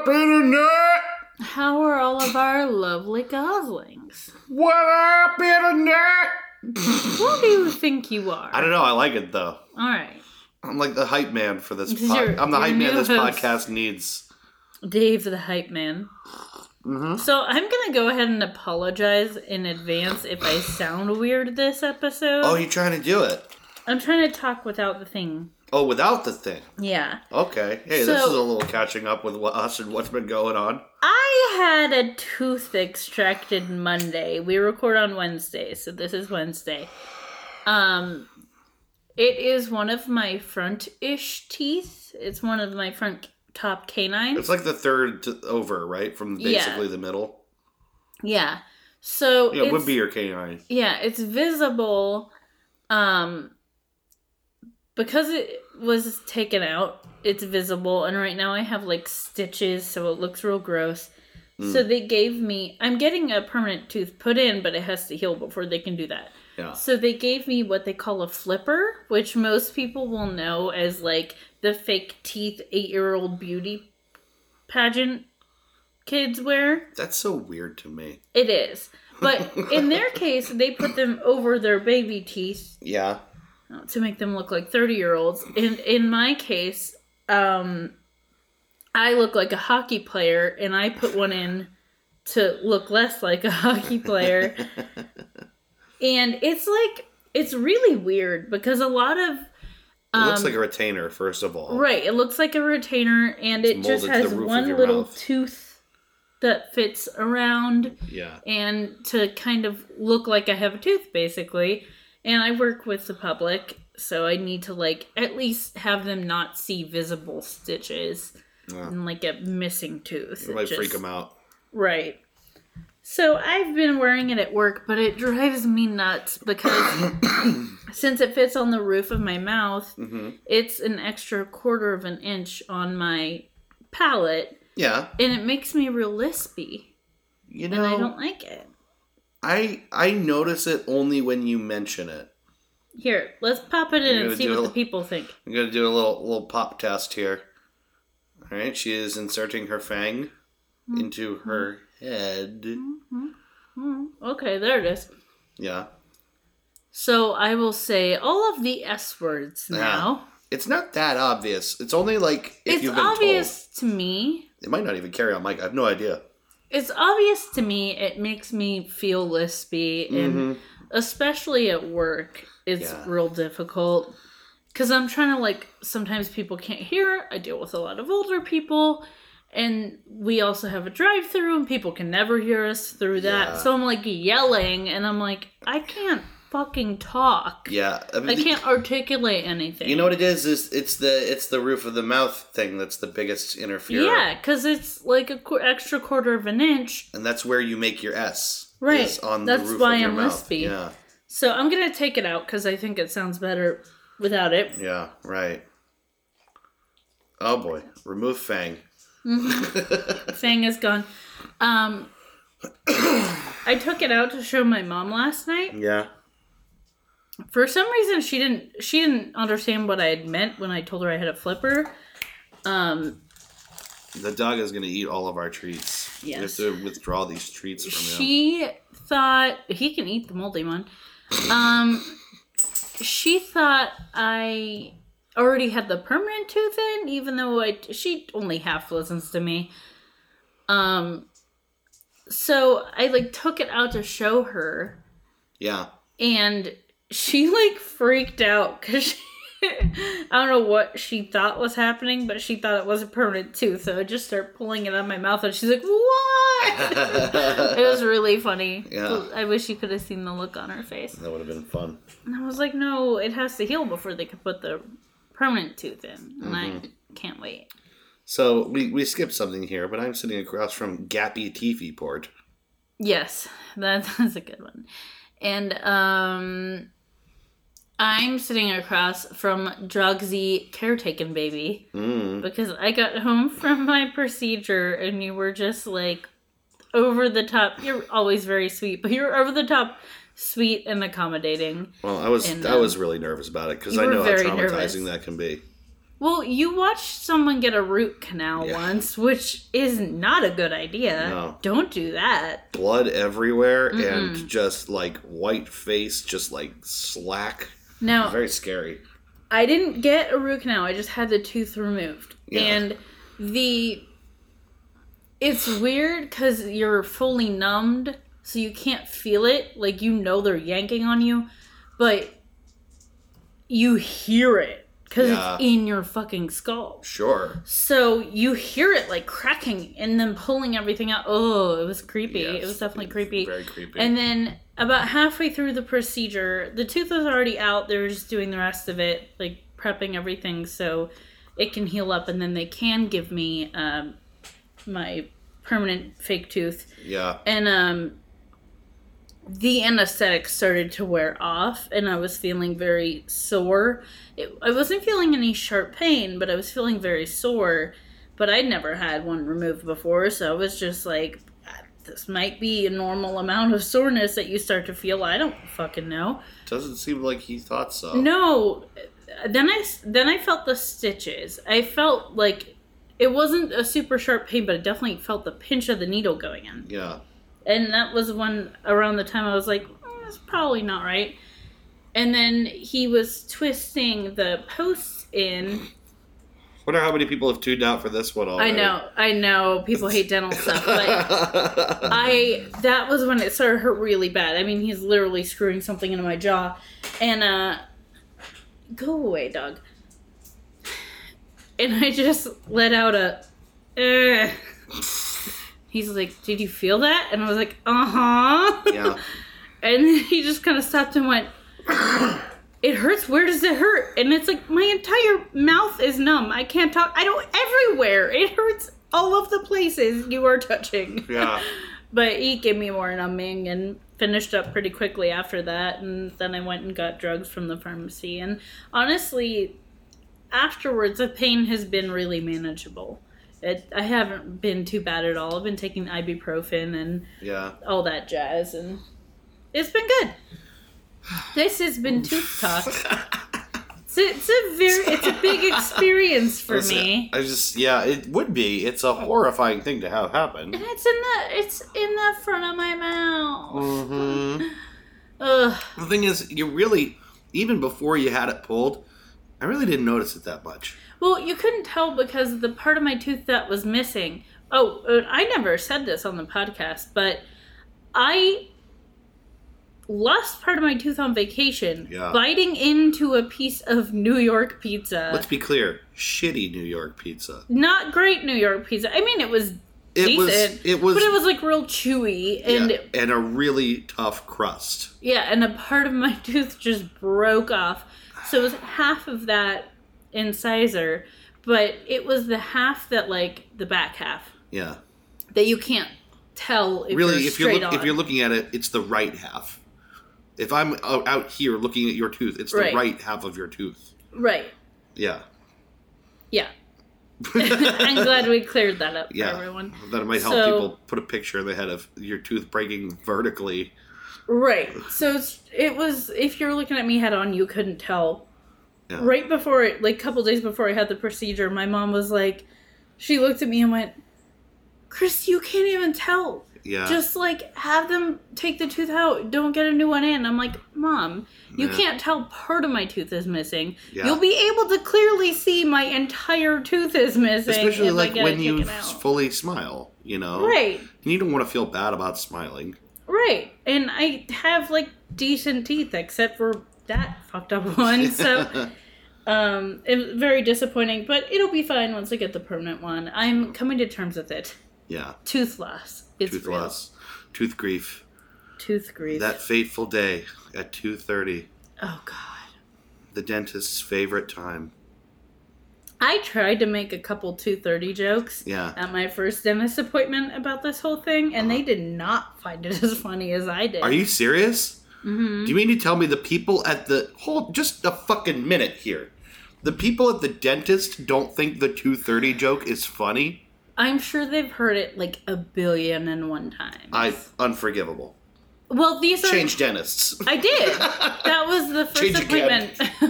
What up, internet? How are all of our lovely goslings? What up, internet? Who do you think you are? I don't know. I like it though. All right, I'm like the hype man for this. This is Pod- your- I'm the hype man this host. podcast needs. Dave the hype man. Mm-hmm. So I'm gonna go ahead and apologize in advance if I sound weird this episode. Oh, you're trying to do it? I'm trying to talk without the thing. Oh, without the thing. Yeah. Okay. Hey, this is a little catching up with what, us and what's been going on. I had a tooth extracted Monday. We record on Wednesday, so this is Wednesday. Um it is one of my front-ish teeth. It's one of my front top canines. It's like the third over, right? From Yeah. basically the middle. yeah. So Yeah, it would be your canine. Yeah, it's visible um because it was taken out, it's visible and right now I have like stitches so it looks real gross. Hmm. So they gave me I'm getting a permanent tooth put in, but it has to heal before they can do that. Yeah. So they gave me what they call a flipper, which most people will know as like the fake teeth 8-year-old beauty pageant kids wear. That's so weird to me. It is. But in their case, they put them over their baby teeth Yeah. To make them look like 30 year olds. And in my case, um, I look like a hockey player, and I put one in to look less like a hockey player. and it's like, it's really weird because a lot of. It looks um, like a retainer, first of all. Right, it looks like a retainer, and It's it just molded to the has one little mouth. tooth that fits around Yeah. and to kind of look like I have a tooth basically. And I work with the public, so I need to like at least have them not see visible stitches Yeah. and like a missing tooth. It might just- freak them out. Right. So I've been wearing it at work, but it drives me nuts because since it fits on the roof of my mouth, hmm it's an extra quarter of an inch on my palate, Yeah. and it makes me real lispy, You know, and I don't like it. I I notice it only when you mention it. Here, let's pop it in and see what a- the people think. I'm gonna do a little little pop test here. All right, she is inserting her fang Mm-hmm. into her head. Hmm, Okay, there it is. Yeah, So I will say all of the S words Yeah. now. it's not that obvious. It's only like if it's you've been obvious to me. told. It might not even carry on Mike. I have no idea. It's obvious to me. It makes me feel lispy, and Mhm. especially at work, it's Yeah. real difficult. Because I'm trying to like. Sometimes people can't hear. I deal with a lot of older people. And we also have a drive through, and people can never hear us through that. Yeah. So I'm like yelling, and I'm like, I can't fucking talk. Yeah, I, mean, I can't articulate anything. You know what it is? Is it's the it's the roof of the mouth thing that's the biggest interferer. Yeah, because it's like a qu- extra quarter of an inch. and that's where you make your S. Right, on that's the roof why of your I'm mouth. lispy. Yeah, So I'm gonna take it out because I think it sounds better without it. yeah, right. Oh boy, remove fang. Fang is gone. Um, I took it out to show my mom last night. Yeah. For some reason, she didn't. She didn't understand what I had meant when I told her I had a flipper. Um, The dog is going to eat all of our treats. Yes. We have to withdraw these treats from him. she thought he can eat the moldy one. Um, she thought I already had the permanent tooth in, even though I she only half listens to me. Um, so I like took it out to show her, Yeah. and she like freaked out because she. I don't know what she thought was happening, but she thought it was a permanent tooth. So I just started pulling it out of my mouth, and she's like, "What?" it was really funny. Yeah. I wish you could have seen the look on her face. That would have been fun. And I was like, no, it has to heal before they could put the permanent tooth in. And I Mm-hmm. can't wait. So we, we skipped something here, but I'm sitting across from Gappy Tiffy Port. Yes, that, that's a good one. And um I'm sitting across from Drugsy caretaken baby Mm. because I got home from my procedure and you were just like over the top. You're always very sweet, but you're over the top sweet and accommodating. Well, I was And, I um, was really nervous about it because I know how traumatizing nervous. that can be. Well, you watched someone get a root canal Yeah. once, which is not a good idea. No. Don't do that. Blood everywhere Mm-mm. and just like white face, just like slack. Now, Very scary. I didn't get a root canal. I just had the tooth removed. Yeah. And the it's weird cuz you're fully numbed, so you can't feel it. Like you know they're yanking on you, but you hear it cuz Yeah. it's in your fucking skull. Sure. So you hear it like cracking and then pulling everything out. Oh, it was creepy. Yes, it was definitely creepy. Very creepy. And then about halfway through the procedure, the tooth was already out. They were just doing the rest of it, like prepping everything so it can heal up, and then they can give me um, my permanent fake tooth. yeah. And um, the anesthetic started to wear off, and I was feeling very sore. It, I wasn't feeling any sharp pain, but I was feeling very sore. But I'd never had one removed before, so I was just like, ah, this might be a normal amount of soreness that you start to feel. I don't fucking know. Doesn't seem like he thought so. No, then I then I felt the stitches. I felt like it wasn't a super sharp pain, but I definitely felt the pinch of the needle going in. Yeah. And that was when around the time I was like, "Mm, that's probably not right. And then he was twisting the posts in. Wonder how many people have tuned out for this one all I know, I know, people hate dental stuff, but I that was when it started hurt really bad. I mean, he's literally screwing something into my jaw, and uh, go away, dog. And I just let out a. He's like, "Did you feel that?" And I was like, "Uh huh." yeah. And then he just kind of stopped and went, It hurts. Where does it hurt? And it's like, my entire mouth is numb. I can't talk. I don't, everywhere. It hurts all of the places you are touching. Yeah. But he gave me more numbing and finished up pretty quickly after that. And then I went and got drugs from the pharmacy. And honestly, afterwards, the pain has been really manageable. It, I haven't been too bad at all. I've been taking ibuprofen and Yeah. all that jazz, and it's been good. This has been Tooth Talk. It's a, it's a very, it's a big experience for Listen, me, I just yeah, it would be. It's a horrifying thing to have happen. and it's in the, it's in the front of my mouth. hmm Ugh. The thing is, you really, even before you had it pulled, I really didn't notice it that much. Well, you couldn't tell because the part of my tooth that was missing. Oh, uh, I never said this on the podcast, but I lost part of my tooth on vacation Yeah. biting into a piece of New York pizza. Let's be clear: shitty New York pizza. not great New York pizza. I mean, it was It decent, was. It was. but it was like real chewy, and yeah, yeah. and a really tough crust. Yeah, and a part of my tooth just broke off. So it was half of that incisor, but it was the half that like the back half Yeah. that you can't tell if really, you're if you're look, if you're looking at it, it's the right half. If I'm out here looking at your tooth, it's the Right. right half of your tooth. right, Yeah. yeah. I'm glad we cleared that up Yeah. for everyone. That might help So- people put a picture in their head of your tooth breaking vertically. Right. So it's, it was if you're looking at me head on, you couldn't tell. Yeah. Right before, it, like a couple days before I had the procedure, my mom was like, she looked at me and went, "Chris, you can't even tell. Yeah. Just like have them take the tooth out. Don't get a new one in." I'm like, "Mom, you Yeah. can't tell part of my tooth is missing. Yeah. You'll be able to clearly see my entire tooth is missing, Especially like when you fully smile, you know? Right. And you don't want to feel bad about smiling. Right. And I have like decent teeth except for that fucked up one. So um it was very disappointing, but it'll be fine once I get the permanent one. I'm coming to terms with it. yeah. Tooth loss. It's Tooth real. loss. Tooth grief. Tooth grief. That fateful day at 2.30. oh god. The dentist's favorite time. I tried to make a couple 230 jokes Yeah. at my first dentist appointment about this whole thing, and they did not find it as funny as I did. Uh-huh. Are you serious? Hmm Do you mean to tell me the people at the hold just a fucking minute here? The people at the dentist don't think the 230 joke is funny? I'm sure they've heard it like a billion and one times. I unforgivable. Well, these are. Change dentists. I did. That was the first Change appointment.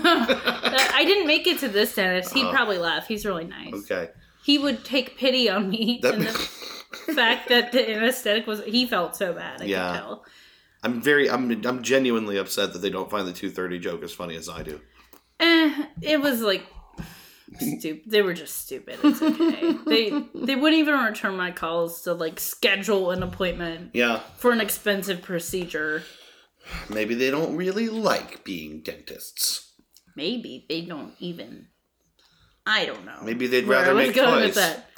I didn't make it to this dentist. He'd probably laugh. He's really nice. Okay. He would take pity on me That- and the fact that the anesthetic was. He felt so bad. I Yeah. could tell. I'm very I'm I'm genuinely upset that they don't find the 230 joke as funny as I do. Eh, it was like stupid. They were just stupid. It's okay. they they wouldn't even return my calls to like schedule an appointment Yeah, for an expensive procedure. maybe they don't really like being dentists. Maybe they don't even. I don't know. Maybe they'd rather make toys with that.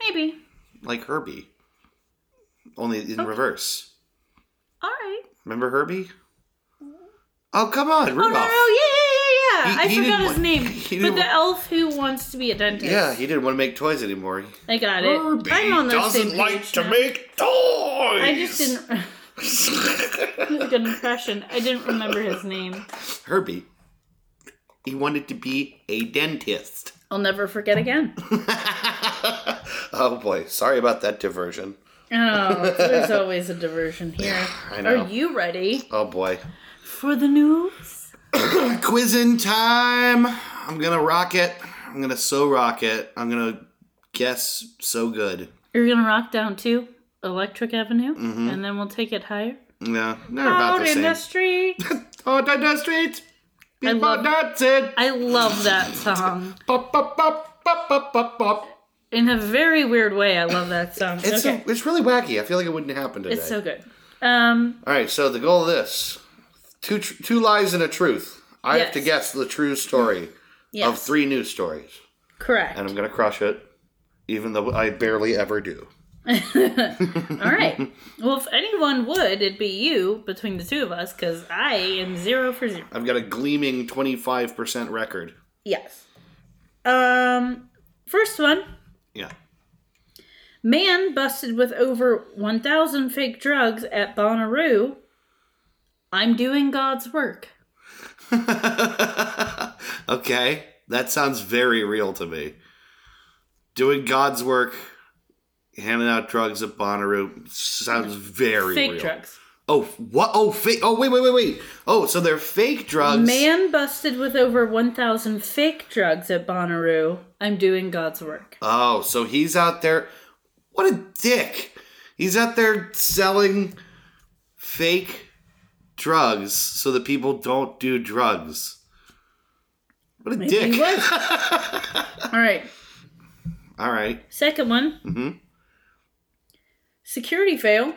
Maybe. like Herbie, only in Okay. reverse. All right. Remember Herbie? Oh come on, Oh no, no, yeah, yeah, yeah, yeah. He- I he forgot didn't his want- name. he But didn't the elf who wants to be a dentist. Yeah, he didn't want to make toys anymore. I got it. I'm on the same page now. make toys. I just didn't. it was a good impression. I didn't remember his name. Herbie. He wanted to be a dentist. I'll never forget again. oh boy, sorry about that diversion. Oh, there's always a diversion here. I know. Are you ready Oh boy. for the news? Quizzing time. I'm gonna rock it. I'm gonna so rock it. I'm gonna guess so good. You're gonna rock down to Electric Avenue, mm-hmm. and then we'll take it higher. Yeah, they're about Out the in the same. street. Oh, down the street. People love- dancing. I love that song. Bop, bop, bop, bop, bop, bop, bop. In a very weird way, I love that song. It's okay. it's really wacky. I feel like it wouldn't happen today. it's so good. Um, All right, so the goal of this: two tr- two lies and a truth. I have to guess the true story yes, of three news stories, correct. and I'm gonna crush it, even though I barely ever do. All right. Well, if anyone would, it'd be you between the two of us, because I am zero for zero. I've got a gleaming 25% record. Yes. Um, first one. Yeah. Man busted with over 1,000 fake drugs at Bonnaroo. I'm doing God's work. okay, that sounds very real to me. Doing God's work, handing out drugs at Bonnaroo sounds very Fake real. drugs. Oh, what? Oh, fake. Oh, wait, wait, wait, wait. Oh, so they're fake drugs. Man busted with over 1,000 fake drugs at Bonnaroo. I'm doing God's work. Oh, so he's out there. What a dick. He's out there selling fake drugs so that people don't do drugs. What a Maybe dick. All right. All right. Second one. Mhm. Security fail.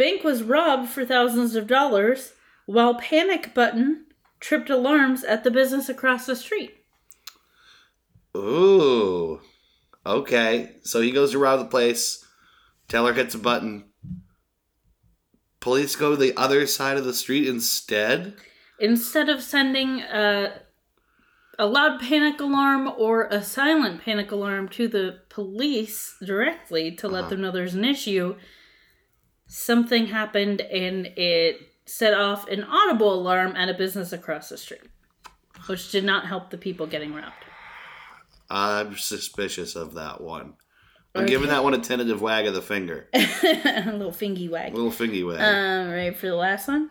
Bank was robbed for thousands of dollars while panic button tripped alarms at the business across the street. Ooh. Okay. So he goes to rob the place. Teller hits a button. Police go to the other side of the street instead. Instead of sending a, a loud panic alarm or a silent panic alarm to the police directly to let uh-huh. them know there's an issue, something happened and it set off an audible alarm at a business across the street, which did not help the people getting robbed. I'm suspicious of that one. I'm Okay. giving that one a tentative wag of the finger. a little fingy wag. A little fingy wag. Um, ready for the last one?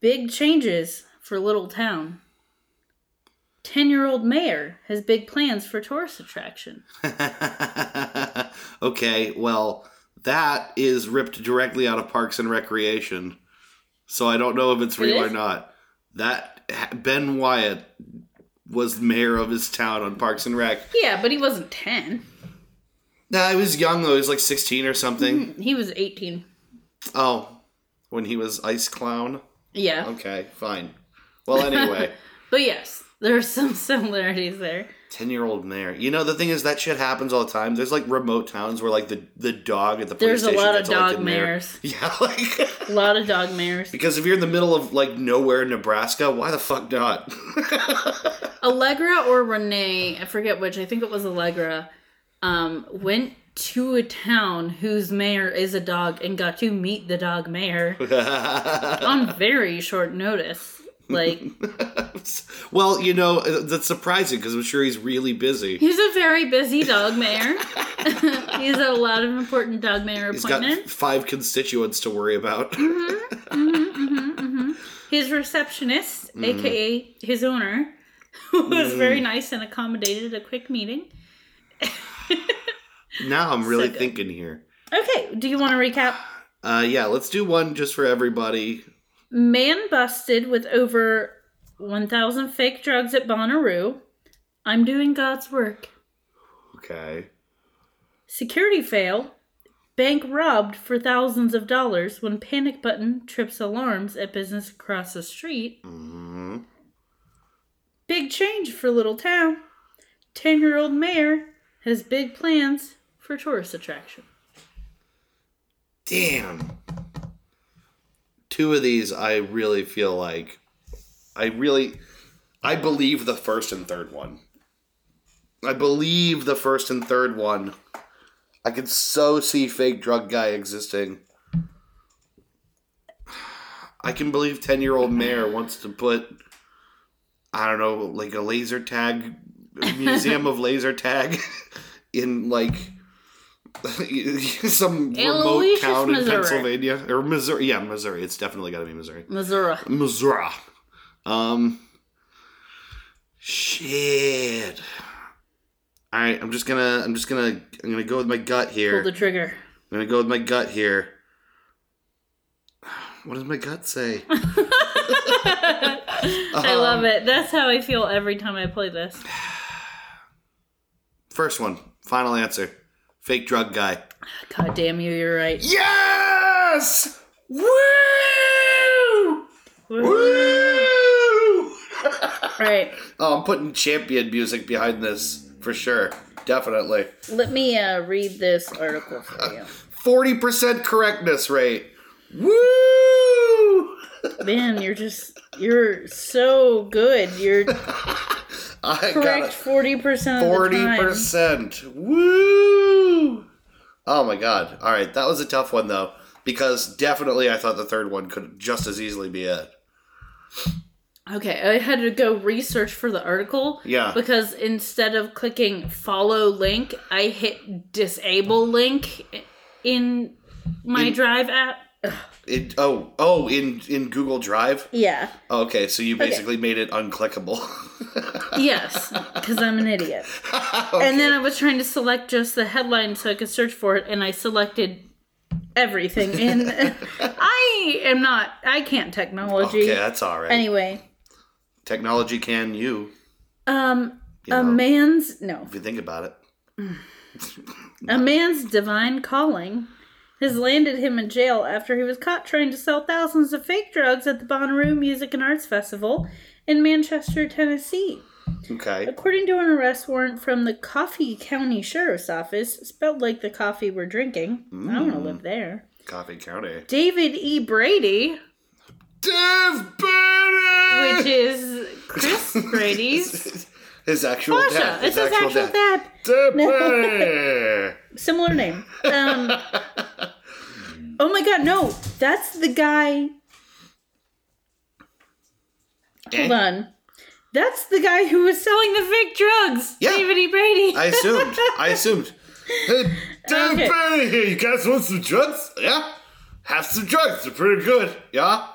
Big changes for Little Town. 10 year old mayor has big plans for tourist attraction. okay, well, that is ripped directly out of Parks and Recreation. So I don't know if it's It real or not. That Ben Wyatt was mayor of his town on Parks and Rec. Yeah, but he wasn't 10. Nah, he was young though. He was like 16 or something. Hmm, he was 18. Oh, when he was Ice Town. Yeah. Okay, fine. Well, anyway, But yes, there's some similarities there. 10 year old mayor. You know, the thing is, that shit happens all the time. There's like remote towns where like the, the dog at the There's a lot of dog mayor. mayors. Yeah, like. A lot of dog mayors. Because if you're in the middle of like nowhere in Nebraska, why the fuck not? Allegra or Renee, I forget which, I think it was Allegra, um, went to a town whose mayor is a dog and got to meet the dog mayor on very short notice. Like, well, you know, uh, that's surprising because I'm sure he's really busy. he's a very busy dog mayor. He's had a lot of important dog mayor He's got five constituents to worry about. Mm-hmm, mm-hmm, mm-hmm, his receptionist, Mm-hmm. aka his owner, was mm. very nice and accommodated a quick meeting. now I'm really good. thinking here. Okay, do you want to recap? Uh, yeah, let's do one just for everybody. Man busted with over 1,000 fake drugs at Bonnaroo. I'm doing God's work. Okay. Security fail. Bank robbed for thousands of dollars when panic button trips alarms at business across the street. hmm Big change for little town. 10 year old mayor has big plans for tourist attraction. Damn. Two of these, I really feel like. I really. I believe the first and third one. I believe the first and third one. I can so see fake drug guy existing. I can believe 10 year old mayor wants to put, I don't know, like a laser tag, museum of laser tag in like some remote Aloysius, town in Missouri. Pennsylvania or Missouri. Yeah, Missouri. It's definitely got to be Missouri. Missouri. Missouri. Um. Shit. All right, I'm just gonna, I'm just gonna, I'm gonna go with my gut here. Pull the trigger. I'm gonna go with my gut here. What does my gut say? I love it. That's how I feel every time I play this. First one, final answer. Fake drug guy. God damn you, you're right. Yes! Woo! Woo! Right. Oh, I'm putting champion music behind this for sure. Definitely. Let me uh, read this article for you. 40% correctness rate. Woo! Man, you're just you're so good. You're I correct got forty percent Forty percent. Woo! Oh my god! All right, that was a tough one though, because definitely I thought the third one could just as easily be it. Okay, I had to go research for the article. Yeah. Because instead of clicking follow link, I hit disable link in my In- Drive app. It oh oh in in Google Drive. Yeah. Okay, so you basically made it unclickable. Yes, because I'm an idiot. And then I was trying to select just the headline so I could search for it, and I selected everything. And I am not. I can't technology. okay, that's all right. Anyway, Technology can you um, You a know. man's no, if you think about it. a man's divine calling has landed him in jail after he was caught trying to sell thousands of fake drugs at the Bonnaroo Music and Arts Festival in Manchester, Tennessee. Okay. According to an arrest warrant from the Coffee County Sheriff's Office, spelled like the coffee we're drinking, I don't want to mm. live there. Coffee County. David E. Brady, Dave Brady! which is Chris Brady's his actual Pasha. dad. It's his actual dad. Brady! Similar name. Um, oh my god, no. That's the guy. Hold Eh? on. That's the guy who was selling the fake drugs. Yeah. David E. Brady. I assumed. I assumed. Hey, Dave Okay. Brady here. You guys want some drugs? Yeah? Have some drugs. They're pretty good. Yeah?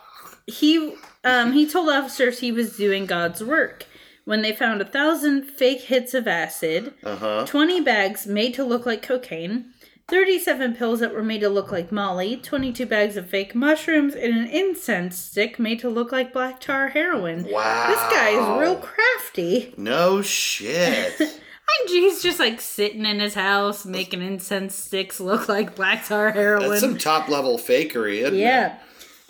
he um he told officers he was doing God's work when they found a thousand fake hits of acid, Uh huh. 20 bags made to look like cocaine, 37 pills that were made to look like Molly, 22 bags of fake mushrooms, and an incense stick made to look like black tar heroin. Wow. This guy is real crafty. No shit. And he's just like sitting in his house making incense sticks look like black tar heroin. That's some top level fakery, isn't it? yeah.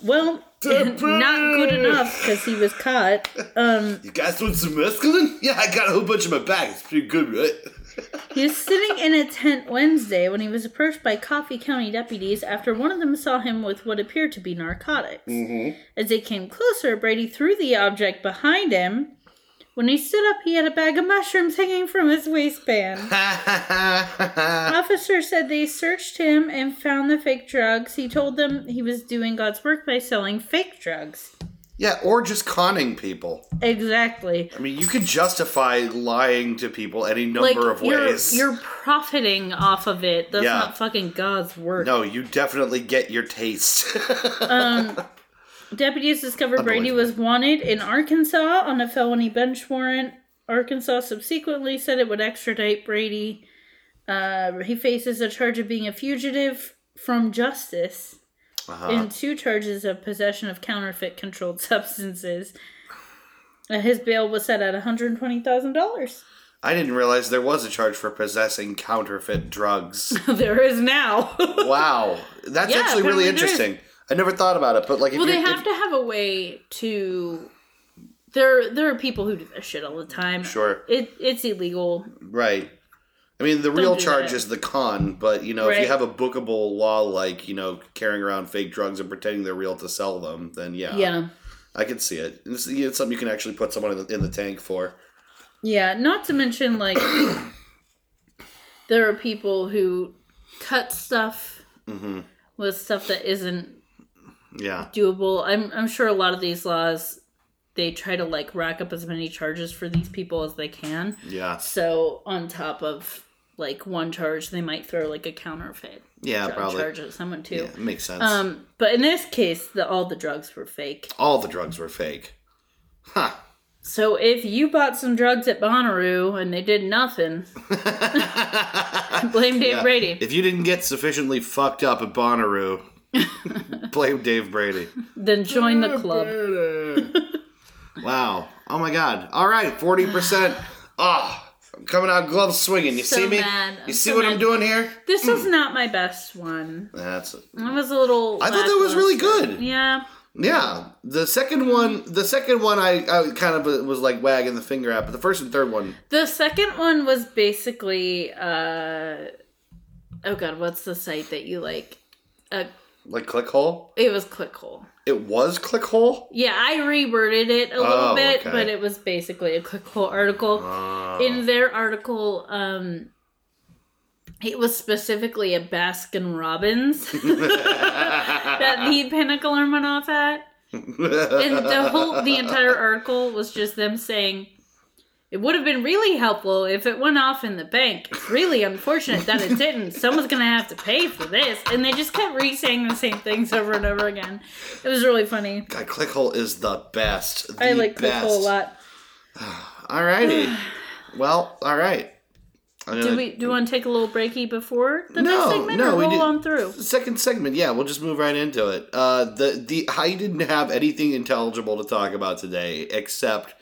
Well, not good enough because he was caught. Um, You guys want some mescaline? Yeah, I got a whole bunch in my bag. It's pretty good, right? He was sitting in a tent Wednesday when he was approached by Coffee County deputies after one of them saw him with what appeared to be narcotics. Mm-hmm. As they came closer, Brady threw the object behind him. When he stood up, he had a bag of mushrooms hanging from his waistband. Officers said they searched him and found the fake drugs. He told them he was doing God's work by selling fake drugs. Yeah, or just conning people. Exactly. I mean, you could justify lying to people any number Like of you're ways. you're profiting off of it. That's Yeah. not fucking God's work. No, you definitely get your taste. Um, Deputies discovered Brady was wanted in Arkansas on a felony bench warrant. Arkansas subsequently said it would extradite Brady. Uh, he faces a charge of being a fugitive from justice Uh-huh. and two charges of possession of counterfeit controlled substances. Uh, his bail was set at $120,000. I didn't realize there was a charge for possessing counterfeit drugs. there is now. wow, that's Yeah, actually really interesting. is. I never thought about it, but like, if well, you they have to have a way to. There, there are people who do this shit all the time. Sure. it it's illegal. right. I mean, the real charge that. is the con, but you know, if you have a bookable law like you know carrying around fake drugs and pretending they're real to sell them, then yeah, Yeah, I can see it. It's, it's something you can actually put someone in the, in the tank for. yeah. Not to mention, like, there are people who cut stuff Mm-hmm. with stuff that isn't Yeah, doable. I'm I'm sure a lot of these laws they try to like rack up as many charges for these people as they can. yeah, So on top of like one charge, they might throw like a counterfeit yeah, probably. charge at someone too. Yeah, makes sense. Um, but in this case, the, all the drugs were fake. All the drugs were fake. Huh. So if you bought some drugs at Bonnaroo and they did nothing, blame Dave Yeah. Brady. If you didn't get sufficiently fucked up at Bonnaroo, blame Dave Brady. Then join the club. wow. Oh my god. All right, 40%. Ah, I'm coming out gloves swinging. You So see me? mad. I'm You see so what mad. I'm doing here? This was not my best one. That's I was a little. I thought that was really good. Yeah. Yeah. The second one, the second one I, I kind of was like wagging the finger at, but the first and third one, The second one was basically. uh Oh god, what's the site that you like? Uh, like clickhole. it was Clickhole. It was clickhole. Yeah, I reworded it a little Oh, bit, okay. but it was basically a Clickhole article. Uh, in their article, um, it was specifically a Baskin Robbins that the Pinnacle went off at, and the whole the entire article was just them saying. It would have been really helpful if it went off in the bank. It's really unfortunate that it didn't. Someone's gonna have to pay for this. And they just kept re-saying the same things over and over again. It was really funny. God, clickhole is the best. The I like best. Clickhole a lot. Alrighty. well, all right. I'm Do we do you want to take a little breaky before the No, next segment, no, or we roll did- on through? Second segment, yeah, we'll just move right into it. Uh, the the I didn't have anything intelligible to talk about today except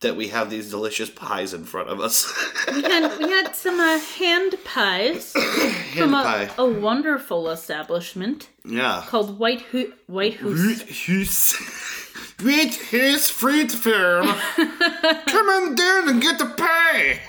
that we have these delicious pies in front of us. We had we had some uh, hand pies Hand from a, pie, a wonderful establishment yeah. called White Ho- White House. With his fruit firm. Come on down and get the pie.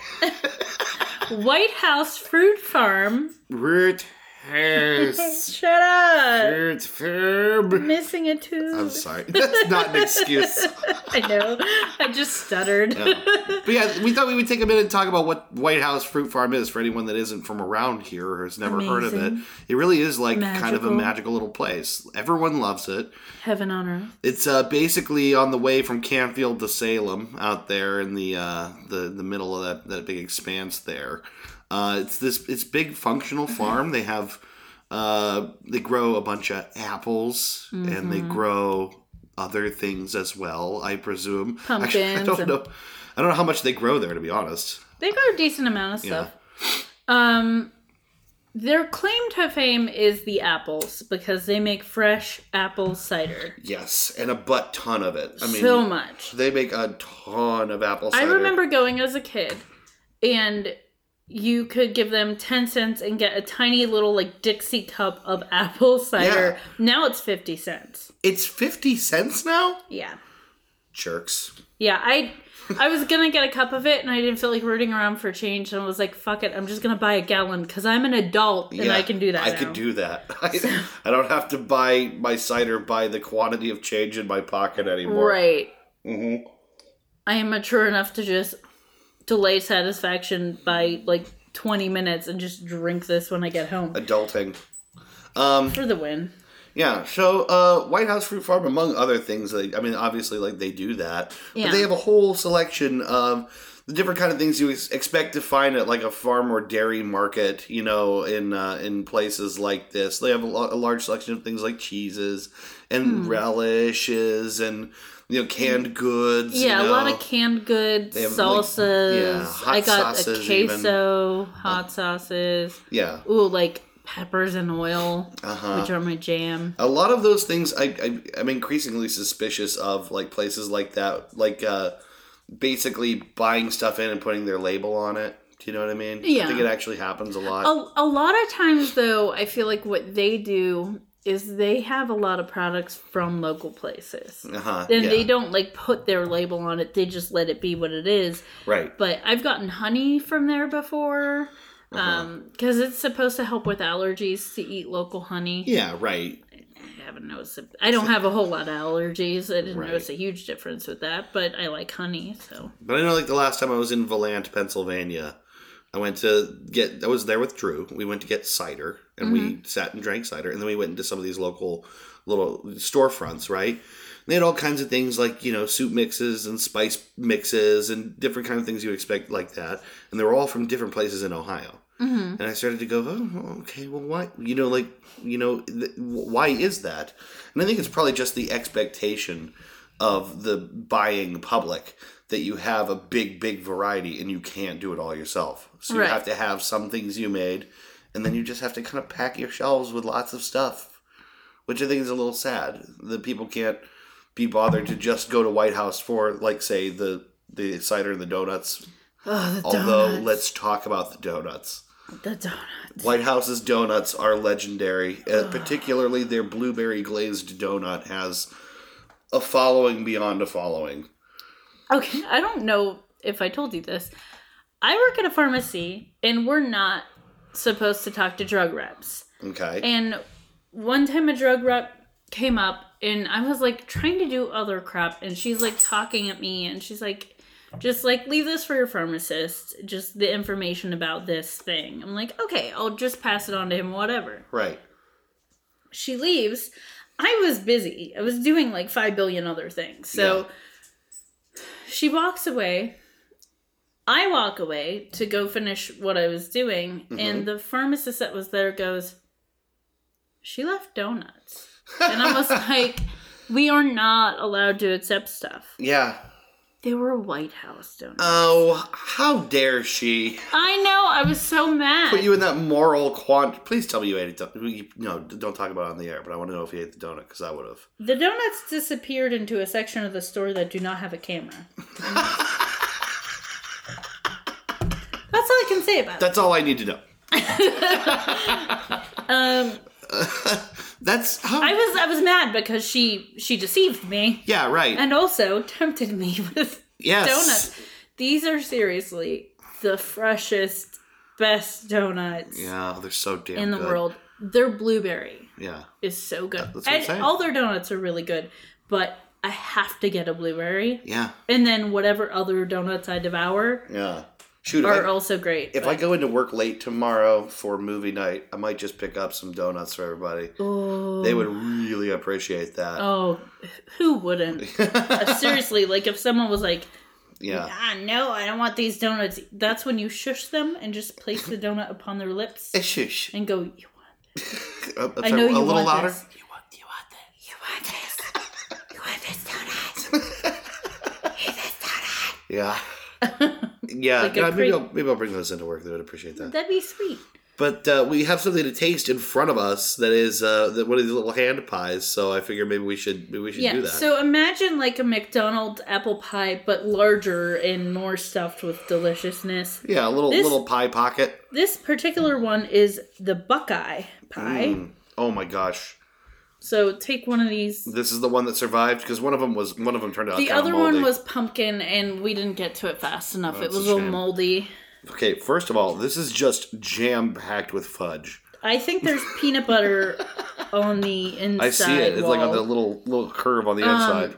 White House Fruit Farm. Root Shut up! Fruit firm. Missing a tooth. I'm sorry. That's not an excuse. I know. I just stuttered. But yeah, we thought we would take a minute and talk about what White House Fruit Farm is for anyone that isn't from around here or has never heard of it. It really is like kind of a Magical. magical little place. Everyone loves it. Heaven on earth. It's uh, basically on the way from Canfield to Salem, out there in the uh, the the middle of that, that big expanse there. Uh, it's this it's big functional farm. They have uh, they grow a bunch of apples and they grow other things as well. I presume. Actually, I don't and- know. I don't know how much they grow there, to be honest. They got a decent amount of stuff. Yeah. Um, their claim to fame is the apples because they make fresh apple cider. Yes, and a butt ton of it. I mean, so much. they make a ton of apple cider. I remember going as a kid, and you could give them ten cents and get a tiny little like Dixie cup of apple cider. Now it's fifty cents. it's fifty cents now. Yeah, Jerks. yeah. I I was gonna get a cup of it, and I didn't feel like rooting around for change, and I was like, "Fuck it, I'm just gonna buy a gallon because I'm an adult and I can do that." I now. could do that. I, I don't have to buy my cider by the quantity of change in my pocket anymore. Right. hmm I am mature enough to just delay satisfaction by like 20 minutes and just drink this when I get home Adulting. Um, for the win. Yeah, so uh, White House Fruit Farm, among other things, like, I mean, obviously, like they do that, Yeah. but they have a whole selection of the different kind of things you expect to find at like a farm or dairy market. You know, in uh, in places like this, they have a, a large selection of things like cheeses and Hmm. relishes and you know canned goods. you Yeah, a lot of canned goods, have, like, salsas. yeah, hot I got sauces a even. queso, hot sauces. yeah. Ooh, like peppers and oil, Uh huh. which are my jam. a lot of those things I, I i'm increasingly suspicious of like places like that like uh basically buying stuff in and putting their label on it do you know what i mean Yeah. i think it actually happens a lot A, a lot of times, though, I feel like what they do is they have a lot of products from local places. uh-huh And yeah. they don't like put their label on it, they just let it be what it is. right But I've gotten honey from there before. Uh-huh. Um, because it's supposed to help with allergies to eat local honey. yeah right haven't noticed. It. I don't have a whole lot of allergies. I didn't Right. notice a huge difference with that, but I like honey. So but i know like the last time i was in Valant, pennsylvania i went to get i was there with drew we went to get cider and we mm-hmm. sat and drank cider and then we went into some of these local little storefronts right they had all kinds of things like you know soup mixes and spice mixes and different kind of things you expect like that and they were all from different places in ohio Mhm. and i started to go oh okay well why you know like you know th- why is that? And i think it's probably just the expectation of the buying public that you have a big big variety and you can't do it all yourself. So you have to have some things you made and then you just have to kind of pack your shelves with lots of stuff which i think is a little sad that people can't be bothered to just go to white house for like say the the cider and the donuts. Oh, the although donuts. let's talk about the donuts the donuts. White House's donuts are legendary. Uh, particularly, their blueberry glazed donut has a following beyond a following. Okay, I don't know if I told you this. I work at a pharmacy, and we're not supposed to talk to drug reps. Okay. And one time a drug rep came up and I was like trying to do other crap and she's like talking at me and she's like just like leave this for your pharmacist, just the information about this thing. I'm like, "Okay, I'll just pass it on to him whatever." right. She leaves. I was busy. I was doing like 5 billion other things. So she walks away. I walk away to go finish what I was doing, and mm-hmm. the pharmacist that was there goes, She left donuts. And I was like, We are not allowed to accept stuff. Yeah. They were White House donuts. Oh, how dare she I know, I was so mad. put you in that moral quant? Please tell me you ate it. Don't- you- No, don't talk about it on the air. But I want to know if you ate the donut because I would have. the donuts disappeared into a section of the store that do not have a camera. That's all I can say about it. That's all I need to know. Um, That's how. I was I was mad because she she deceived me yeah. Right. and also tempted me with yes. donuts. These are seriously the freshest, best donuts Yeah, they're so damn in the good. world. Their blueberry Yeah. is so good. That's what I'm and all their donuts are really good, but I have to get a blueberry. Yeah. And then whatever other donuts I devour Yeah. Shoot. Are I, also great. If I go into work late tomorrow for movie night, I might just pick up some donuts for everybody. oh, They would really appreciate that. Oh, who wouldn't? Uh, Seriously, like if someone was like, yeah. ah, no, I don't want these donuts. That's when you shush them and just place the donut upon their lips Shush. and go, you I sorry, know you a little want louder. this. You want, you want this. You want this. You want this donut. Eat this donut. Yeah. Yeah. Like yeah, maybe, creep. I'll, maybe I'll bring those into work. They would appreciate that. That'd be sweet. But uh, we have something to taste in front of us that is uh, that one of these little hand pies. So I figure maybe we should maybe we should do that. So imagine like a McDonald's apple pie, but larger and more stuffed with deliciousness. yeah, a little This- little pie pocket. This particular one is the Buckeye pie. Mm. Oh my gosh. So take one of these. This is the one that survived because one of them was one of them turned out. The other one was pumpkin, and we didn't get to it fast enough. Oh, it was a a little moldy. Okay, first of all, this is just jam packed with fudge. I think there's peanut butter on the inside. I see it. It's like on the little little curve on the Um, inside.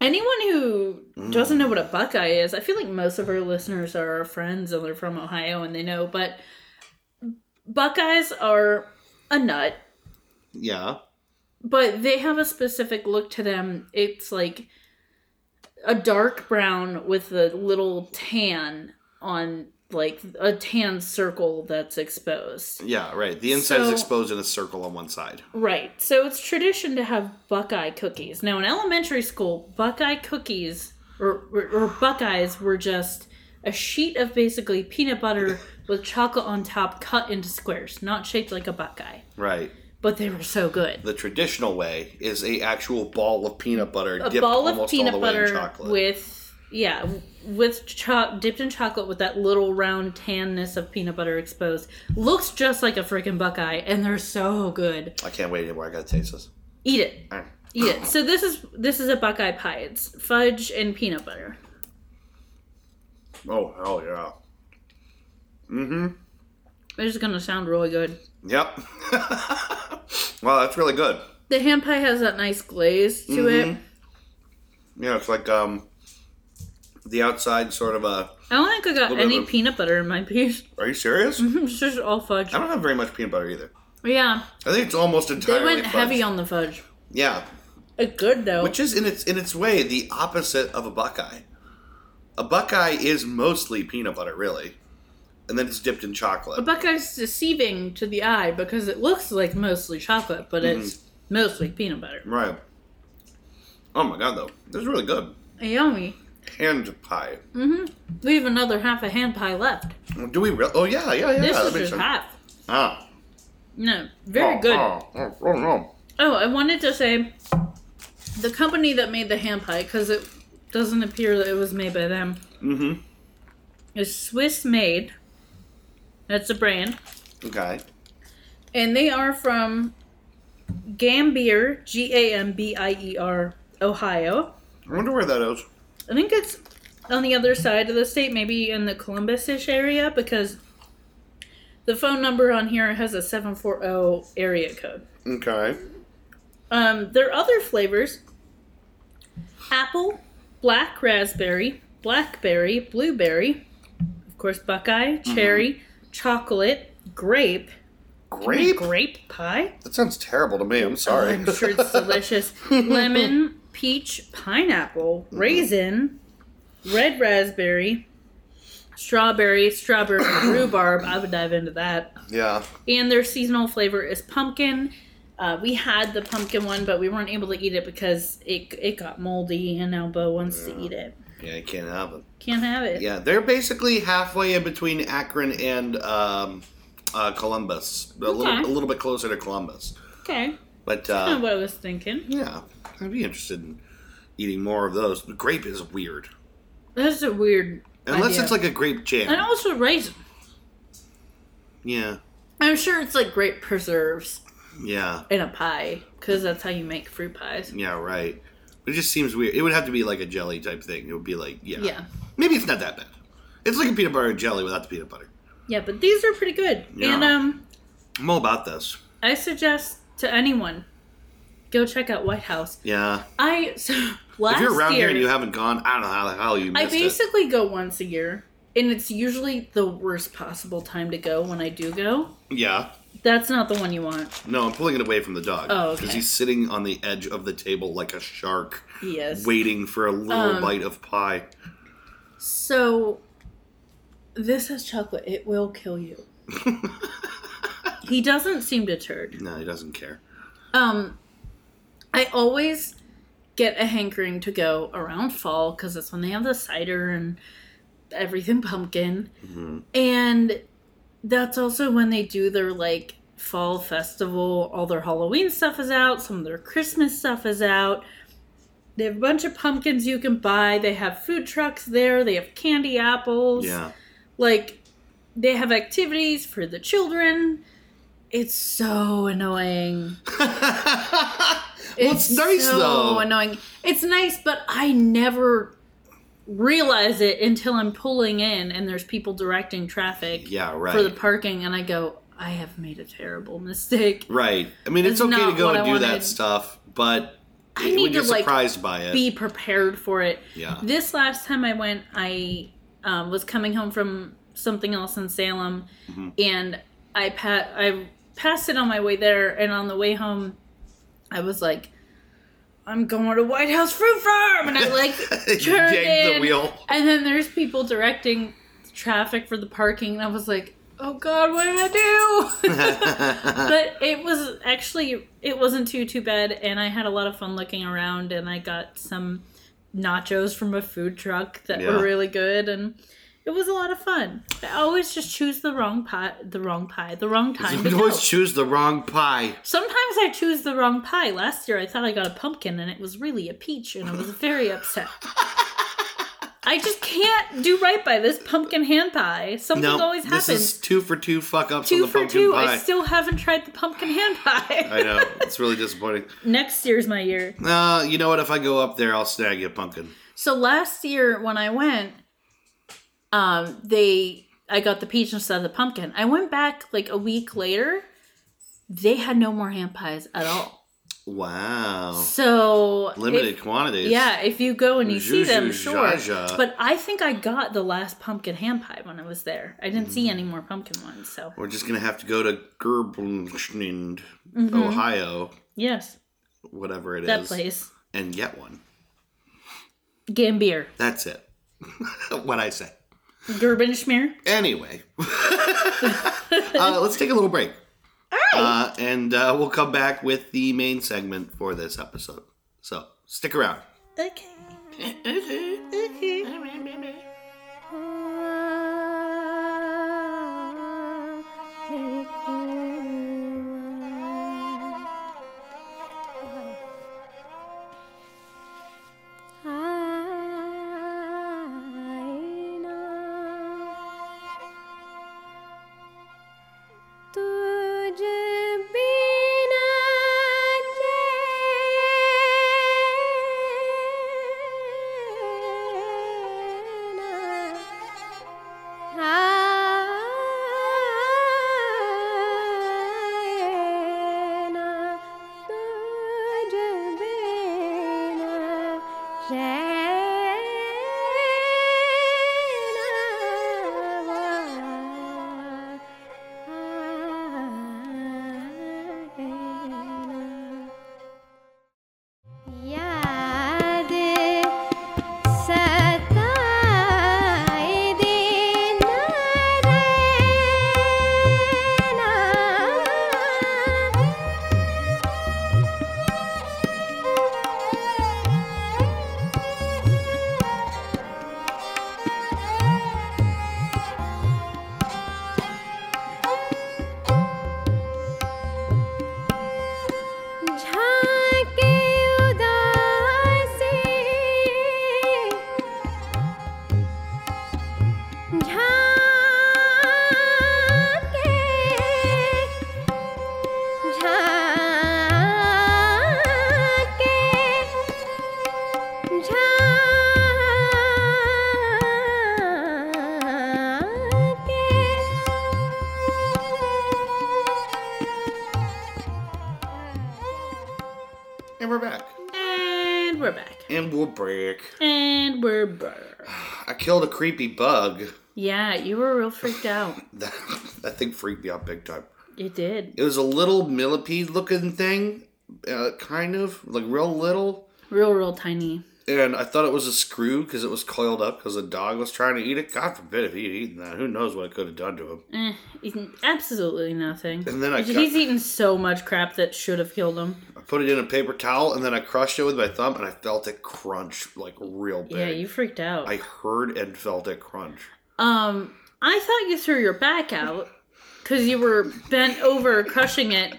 Anyone who Mm. doesn't know what a Buckeye is, I feel like most of our listeners are our friends and they're from Ohio and they know, but Buckeyes are a nut. Yeah. but they have a specific look to them. It's like a dark brown with a little tan on like a tan circle that's exposed. Yeah, right. The inside is exposed in a circle on one side. Right. So it's tradition to have Buckeye cookies. Now in elementary school, Buckeye cookies or, or, or Buckeyes were just a sheet of basically peanut butter with chocolate on top cut into squares, not shaped like a Buckeye. Right. But they were so good. The traditional way is a actual ball of peanut butter A dipped ball of almost peanut all the way in butter with yeah, with cho- dipped in chocolate with that little round tanness of peanut butter exposed. Looks just like a freaking Buckeye, and they're so good. I can't wait anymore. I gotta taste this. Eat it. Mm. Eat it. So this is this is a Buckeye pie. It's fudge and peanut butter. Oh hell yeah. Mm-hmm. It's gonna sound really good. Yep. wow, that's really good. The ham pie has that nice glaze to it. Mm-hmm. Yeah, it's like um the outside sort of a I don't think I got any of peanut butter in my piece. Are you serious? It's just all fudge. I don't have very much peanut butter either. Yeah, I think it's almost entirely. they went fudge. heavy on the fudge. Yeah, It's good though. which is in its in its way the opposite of a buckeye. A buckeye is mostly peanut butter, really, and then it's dipped in chocolate. A. Buckeye's deceiving to the eye because it looks like mostly chocolate, but it's Mm-hmm. mostly peanut butter. Right. Oh my god, though, this is really good. Yummy. Hand pie. Mm-hmm. We have another half a hand pie left. Do we? Re- oh yeah, yeah, yeah. this that is just sense. half. Ah, No, very oh, good. Oh, oh, oh no. Oh, I wanted to say the company that made the hand pie, because it doesn't appear that it was made by them, Mm-hmm. is Swiss made. That's a brand. Okay. And they are from Gambier, G A M B I E R, Ohio. I wonder where that is. I think it's on the other side of the state, maybe in the Columbus ish area, because the phone number on here has a 740 area code. Okay. Um, their other flavors apple, black raspberry, blackberry, blueberry, of course, buckeye, cherry, chocolate, grape. Grape? Grape pie? That sounds terrible to me. I'm sorry. I'm sure it's delicious. Lemon, peach, pineapple, raisin, red raspberry, strawberry, strawberry rhubarb. I would dive into that. yeah. And their seasonal flavor is pumpkin. Uh, we had the pumpkin one, but we weren't able to eat it because it it got moldy, and now Bo wants to eat it. Yeah, you can't have it. Can't have it. Yeah, they're basically halfway in between Akron and um, uh, Columbus. A little, Okay. a little bit closer to Columbus. Okay, But kind of uh, what I was thinking. yeah, I'd be interested in eating more of those. The grape is weird, That's a weird. unless idea. it's like a grape jam. and also raisin. Yeah, I'm sure it's like grape preserves yeah, in a pie because that's how you make fruit pies. yeah. Right. It just seems weird. It would have to be like a jelly type thing. It would be like yeah, Yeah. Maybe it's not that bad. It's like a peanut butter jelly without the peanut butter. Yeah, but these are pretty good. Yeah. And um, I'm all about this. I suggest to anyone go check out White House. Yeah. I so last if you're around year here and you haven't gone, I don't know how the hell you I missed it. basically go once a year, and it's usually the worst possible time to go when I do go. Yeah. That's not the one you want. No, I'm pulling it away from the dog. Oh, okay. Because he's sitting on the edge of the table like a shark, Yes. waiting for a little Um, bite of pie. So this has chocolate. It will kill you. he doesn't seem deterred. no, he doesn't care. Um, I always get a hankering to go around fall because that's when they have the cider and everything pumpkin, Mm-hmm. and that's also when they do their like fall festival. All their Halloween stuff is out. Some of their Christmas stuff is out. They have a bunch of pumpkins you can buy. They have food trucks there. They have candy apples Yeah. like they have activities for the children. It's so annoying. well, it's, nice so though. annoying. It's nice, but I never realize it until I'm pulling in and there's people directing traffic Yeah, right. for the parking, and I go, I have made a terrible mistake. right. I mean, it's, It's okay to go and I do wanted. that stuff, but I need to, like, surprised by it, Be prepared for it. yeah. This last time I went, I um, was coming home from something else in Salem, Mm-hmm. and I pa- I passed it on my way there, and on the way home, I was like, I'm going to White House Fruit Farm, and I like turned Yank the wheel. and then there's people directing traffic for the parking, and I was like, oh god, what did I do? but it was actually it wasn't too too bad, and I had a lot of fun looking around, and I got some nachos from a food truck that Yeah. were really good, and. It was a lot of fun. I always just choose the wrong pie, the wrong pie, the wrong time You always choose the wrong pie. Sometimes I choose the wrong pie. Last year I thought I got a pumpkin and it was really a peach and I was very upset. I just can't do right by this pumpkin hand pie. Something No, always happens. this is two for two fuck ups Two on the for pumpkin two. pie. I still haven't tried the pumpkin hand pie. I know it's really disappointing. Next year's my year. Uh, you know what? If I go up there, I'll snag you a pumpkin. So last year when I went, um, they I got the peach instead of the pumpkin. I went back like a week later. They had no more hand pies at all. Wow, So limited if- quantities. Yeah, if you go and you see them, sure. zha, zha. But I think I got the last pumpkin ham pie when I was there. I didn't see any more pumpkin ones, so We're just gonna have to go to Gerblschnind, Mm-hmm. Ohio, yes, whatever it is, that place. and get one. Gambier. That's it. what I say. Gerbenschmier. Anyway, uh, let's take a little break. Uh, and uh, we'll come back with the main segment for this episode. So stick around. Okay. तुझ back. And we're back. I killed a creepy bug. Yeah, you were real freaked out. That, that thing freaked me out big time. It did. It was a little millipede looking thing, uh, kind of like real little. Real, real tiny. And I thought it was a screw because it was coiled up because the dog was trying to eat it. God forbid if he'd eaten that. Who knows what it could have done to him. Eh, absolutely nothing. And then I He's cut- eaten so much crap that should have killed him. I put it in a paper towel and then I crushed it with my thumb and I felt it crunch like real big. Yeah, you freaked out. I heard and felt it crunch. Um, I thought you threw your back out because you were bent over crushing it,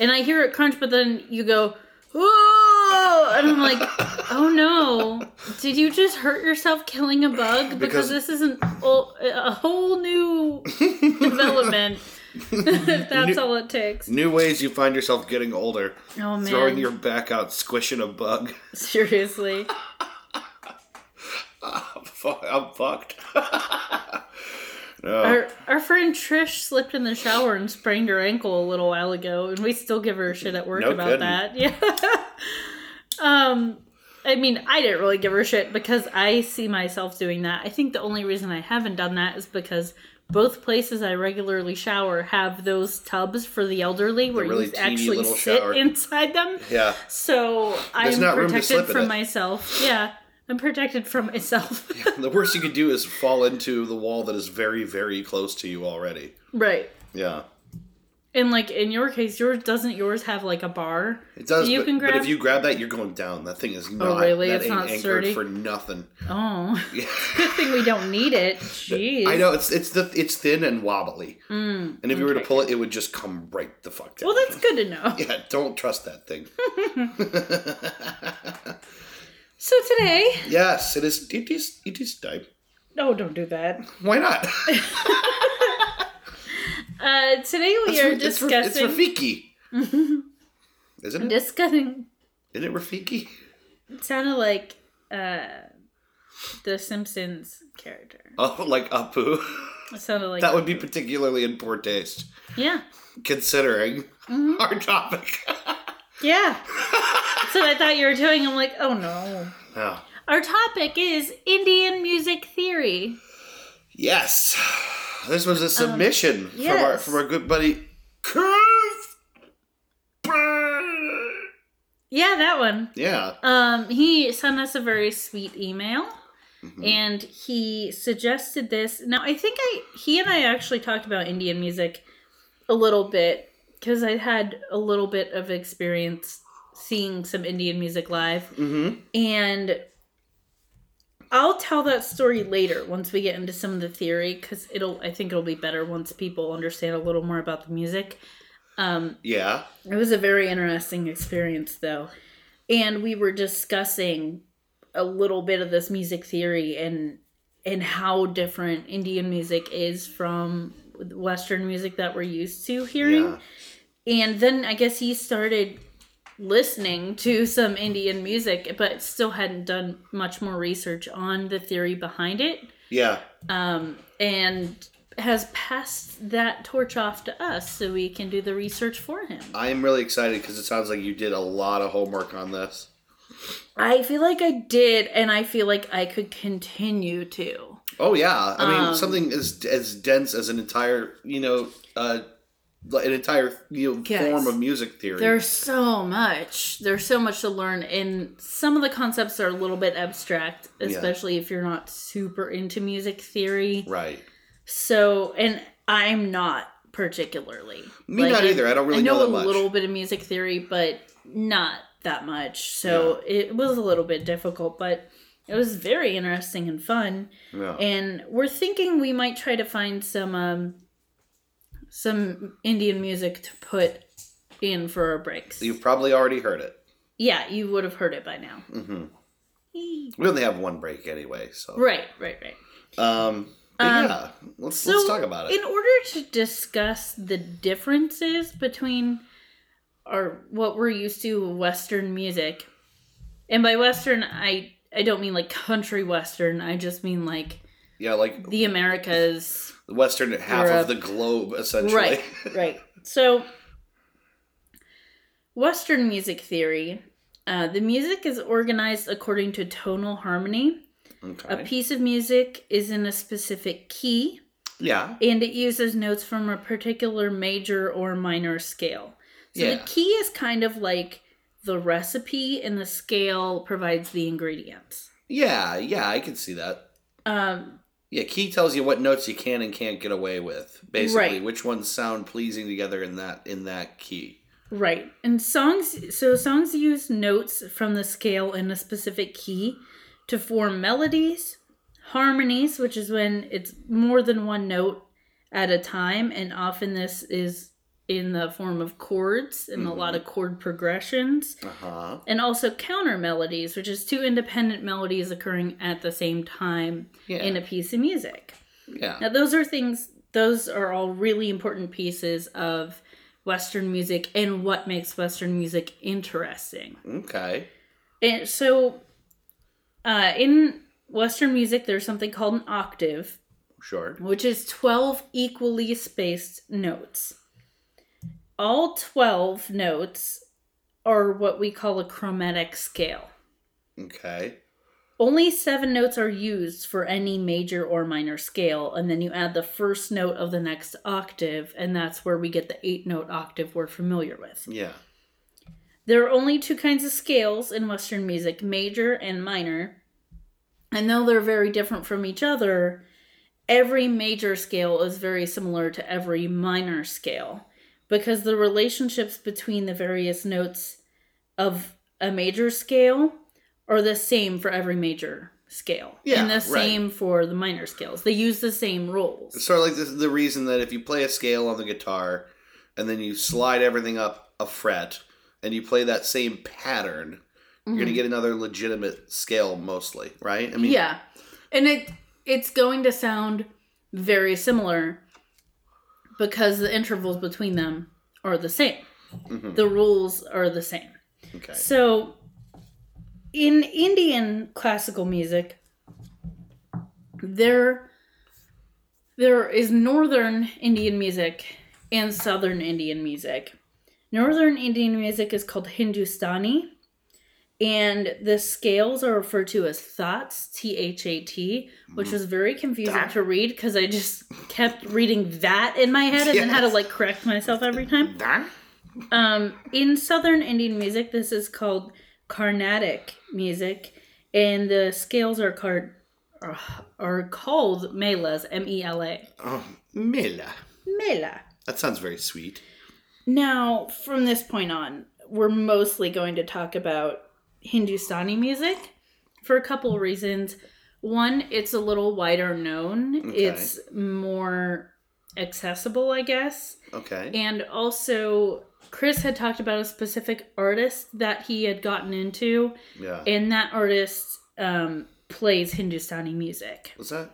and I hear it crunch, but then you go, "Whoa!" Oh, and I'm like, "Oh no! Did you just hurt yourself killing a bug? Because, Because- this isn't oh, a whole new development. that's New- all it takes. New ways you find yourself getting older. Oh man, Throwing your back out, squishing a bug. seriously." I'm fu- I'm fucked. no. Our, our friend Trish slipped in the shower and sprained her ankle a little while ago, and we still give her shit at work No about kidding. that. Yeah. Um, I mean, I didn't really give her shit because I see myself doing that. I think the only reason I haven't done that is because both places I regularly shower have those tubs for the elderly where really you actually sit shower. inside them. Yeah. So I'm room to protected from myself. Yeah, I'm protected from myself. The worst you could do is fall into the wall that is very, very close to you already. right. Yeah. And like in your case, yours doesn't yours have like a bar? It does, you but, can but grab. if you grab that, you're going down. That thing is not. Oh, really? That It's ain't not anchored sturdy? for nothing. oh, good thing we don't need it. Jeez. I know it's it's the it's thin and wobbly, Mm, and if you were to pull it, it would just come right the fuck down. Well, that's good to know. yeah. Don't trust that thing. So today, yes, it is. It is. It is time. no, don't do that. Why not? Uh, today we It's are it's, Ra- discussing it's Rafiki. Isn't it? discussing. Isn't it Rafiki? It sounded like uh, the Simpsons character. Oh, like Apu. It sounded like That would be particularly in poor taste, yeah, considering Mm-hmm. our topic. yeah. so I thought you were doing. I'm like, oh no. oh. Our topic is Indian music theory. Yes, this was a submission from our Um, yes. from our good buddy Yeah, that one. Yeah. Um, he sent us a very sweet email, Mhm. and he suggested this. Now, I think I he and I actually talked about Indian music a little bit because I had a little bit of experience seeing some Indian music live, Mm-hmm. and I'll tell that story later once we get into some of the theory because it'll. I think it'll be better once people understand a little more about the music. Um, Yeah. it was a very interesting experience, though. And we were discussing a little bit of this music theory and and how different Indian music is from Western music that we're used to hearing. Yeah. And then I guess he started listening to some Indian music, but still hadn't done much more research on the theory behind it. Yeah. Um, and has passed that torch off to us so we can do the research for him. I am really excited because it sounds like you did a lot of homework on this. I feel like I did, and I feel like I could continue to. Oh yeah, I mean Um, something as as dense as an entire you know uh an entire you know Yes. form of music theory. There's so much. There's so much to learn, and some of the concepts are a little bit abstract, Yeah. especially if you're not super into music theory. right. So, and I'm not particularly. Me not either. I don't really I know, know a much. little bit of music theory, but not that much. So it was a little bit difficult, but it was very interesting and fun. Yeah. and we're thinking we might try to find some um some Indian music to put in for our breaks. You've probably already heard it. yeah, you would have heard it by now. Mm-hmm. We only have one break anyway, so Right, right, right. um. Um, yeah, let's So, let's talk about it. In order to discuss the differences between our what we're used to Western music, and by Western I I don't mean like country Western. I just mean like yeah, like the Americas. the western half Europe. of the globe, essentially. Right, right. So, Western music theory. Uh, the music is organized according to tonal harmony. Okay. A piece of music is in a specific key, Yeah. and it uses notes from a particular major or minor scale. So Yeah. the key is kind of like the recipe, and the scale provides the ingredients. Yeah. Yeah. I can see that. Um, Yeah, key tells you what notes you can and can't get away with. Basically, Right. which ones sound pleasing together in that in that key. Right. And songs so songs use notes from the scale in a specific key to form melodies, harmonies, which is when it's more than one note at a time and often this is in the form of chords and a lot of chord progressions Uh huh. and also counter melodies, which is two independent melodies occurring at the same time Yeah. in a piece of music. yeah. Now, those are things, those are all really important pieces of Western music and what makes Western music interesting. Okay. And so, uh, in Western music, there's something called an octave, Sure. which is 12 equally spaced notes. All 12 notes are what we call a chromatic scale. Okay. only seven notes are used for any major or minor scale, and then you add the first note of the next octave, and that's where we get the eight note octave we're familiar with. Yeah. There are only two kinds of scales in Western music major and minor. And though they're very different from each other, every major scale is very similar to every minor scale because the relationships between the various notes of a major scale are the same for every major scale. Yeah, and the right. same for the minor scales. They use the same rules. Sort of like this is the reason that if you play a scale on the guitar and then you slide everything up a fret and you play that same pattern, you're going to mm-hmm. get another legitimate scale mostly, right? I mean, yeah and it it's going to sound very similar because the intervals between them are the same Mhm. the rules are the same Okay. so in indian classical music there there is northern indian music and southern indian music northern indian music is called hindustani and the scales are referred to as thoughts t-h-a-t which was very confusing to read because i just kept reading that in my head and then had to like correct myself every time um, in southern Indian music, this is called Carnatic music, and the scales are called are, are called melas, M E L A. Oh, Mela. Mela. That sounds very sweet. Now, from this point on, we're mostly going to talk about Hindustani music for a couple of reasons. One, it's a little wider known. Okay. It's more accessible, I guess. Okay. And also, Chris had talked about a specific artist that he had gotten into, Yeah. and that artist um, plays Hindustani music. Was that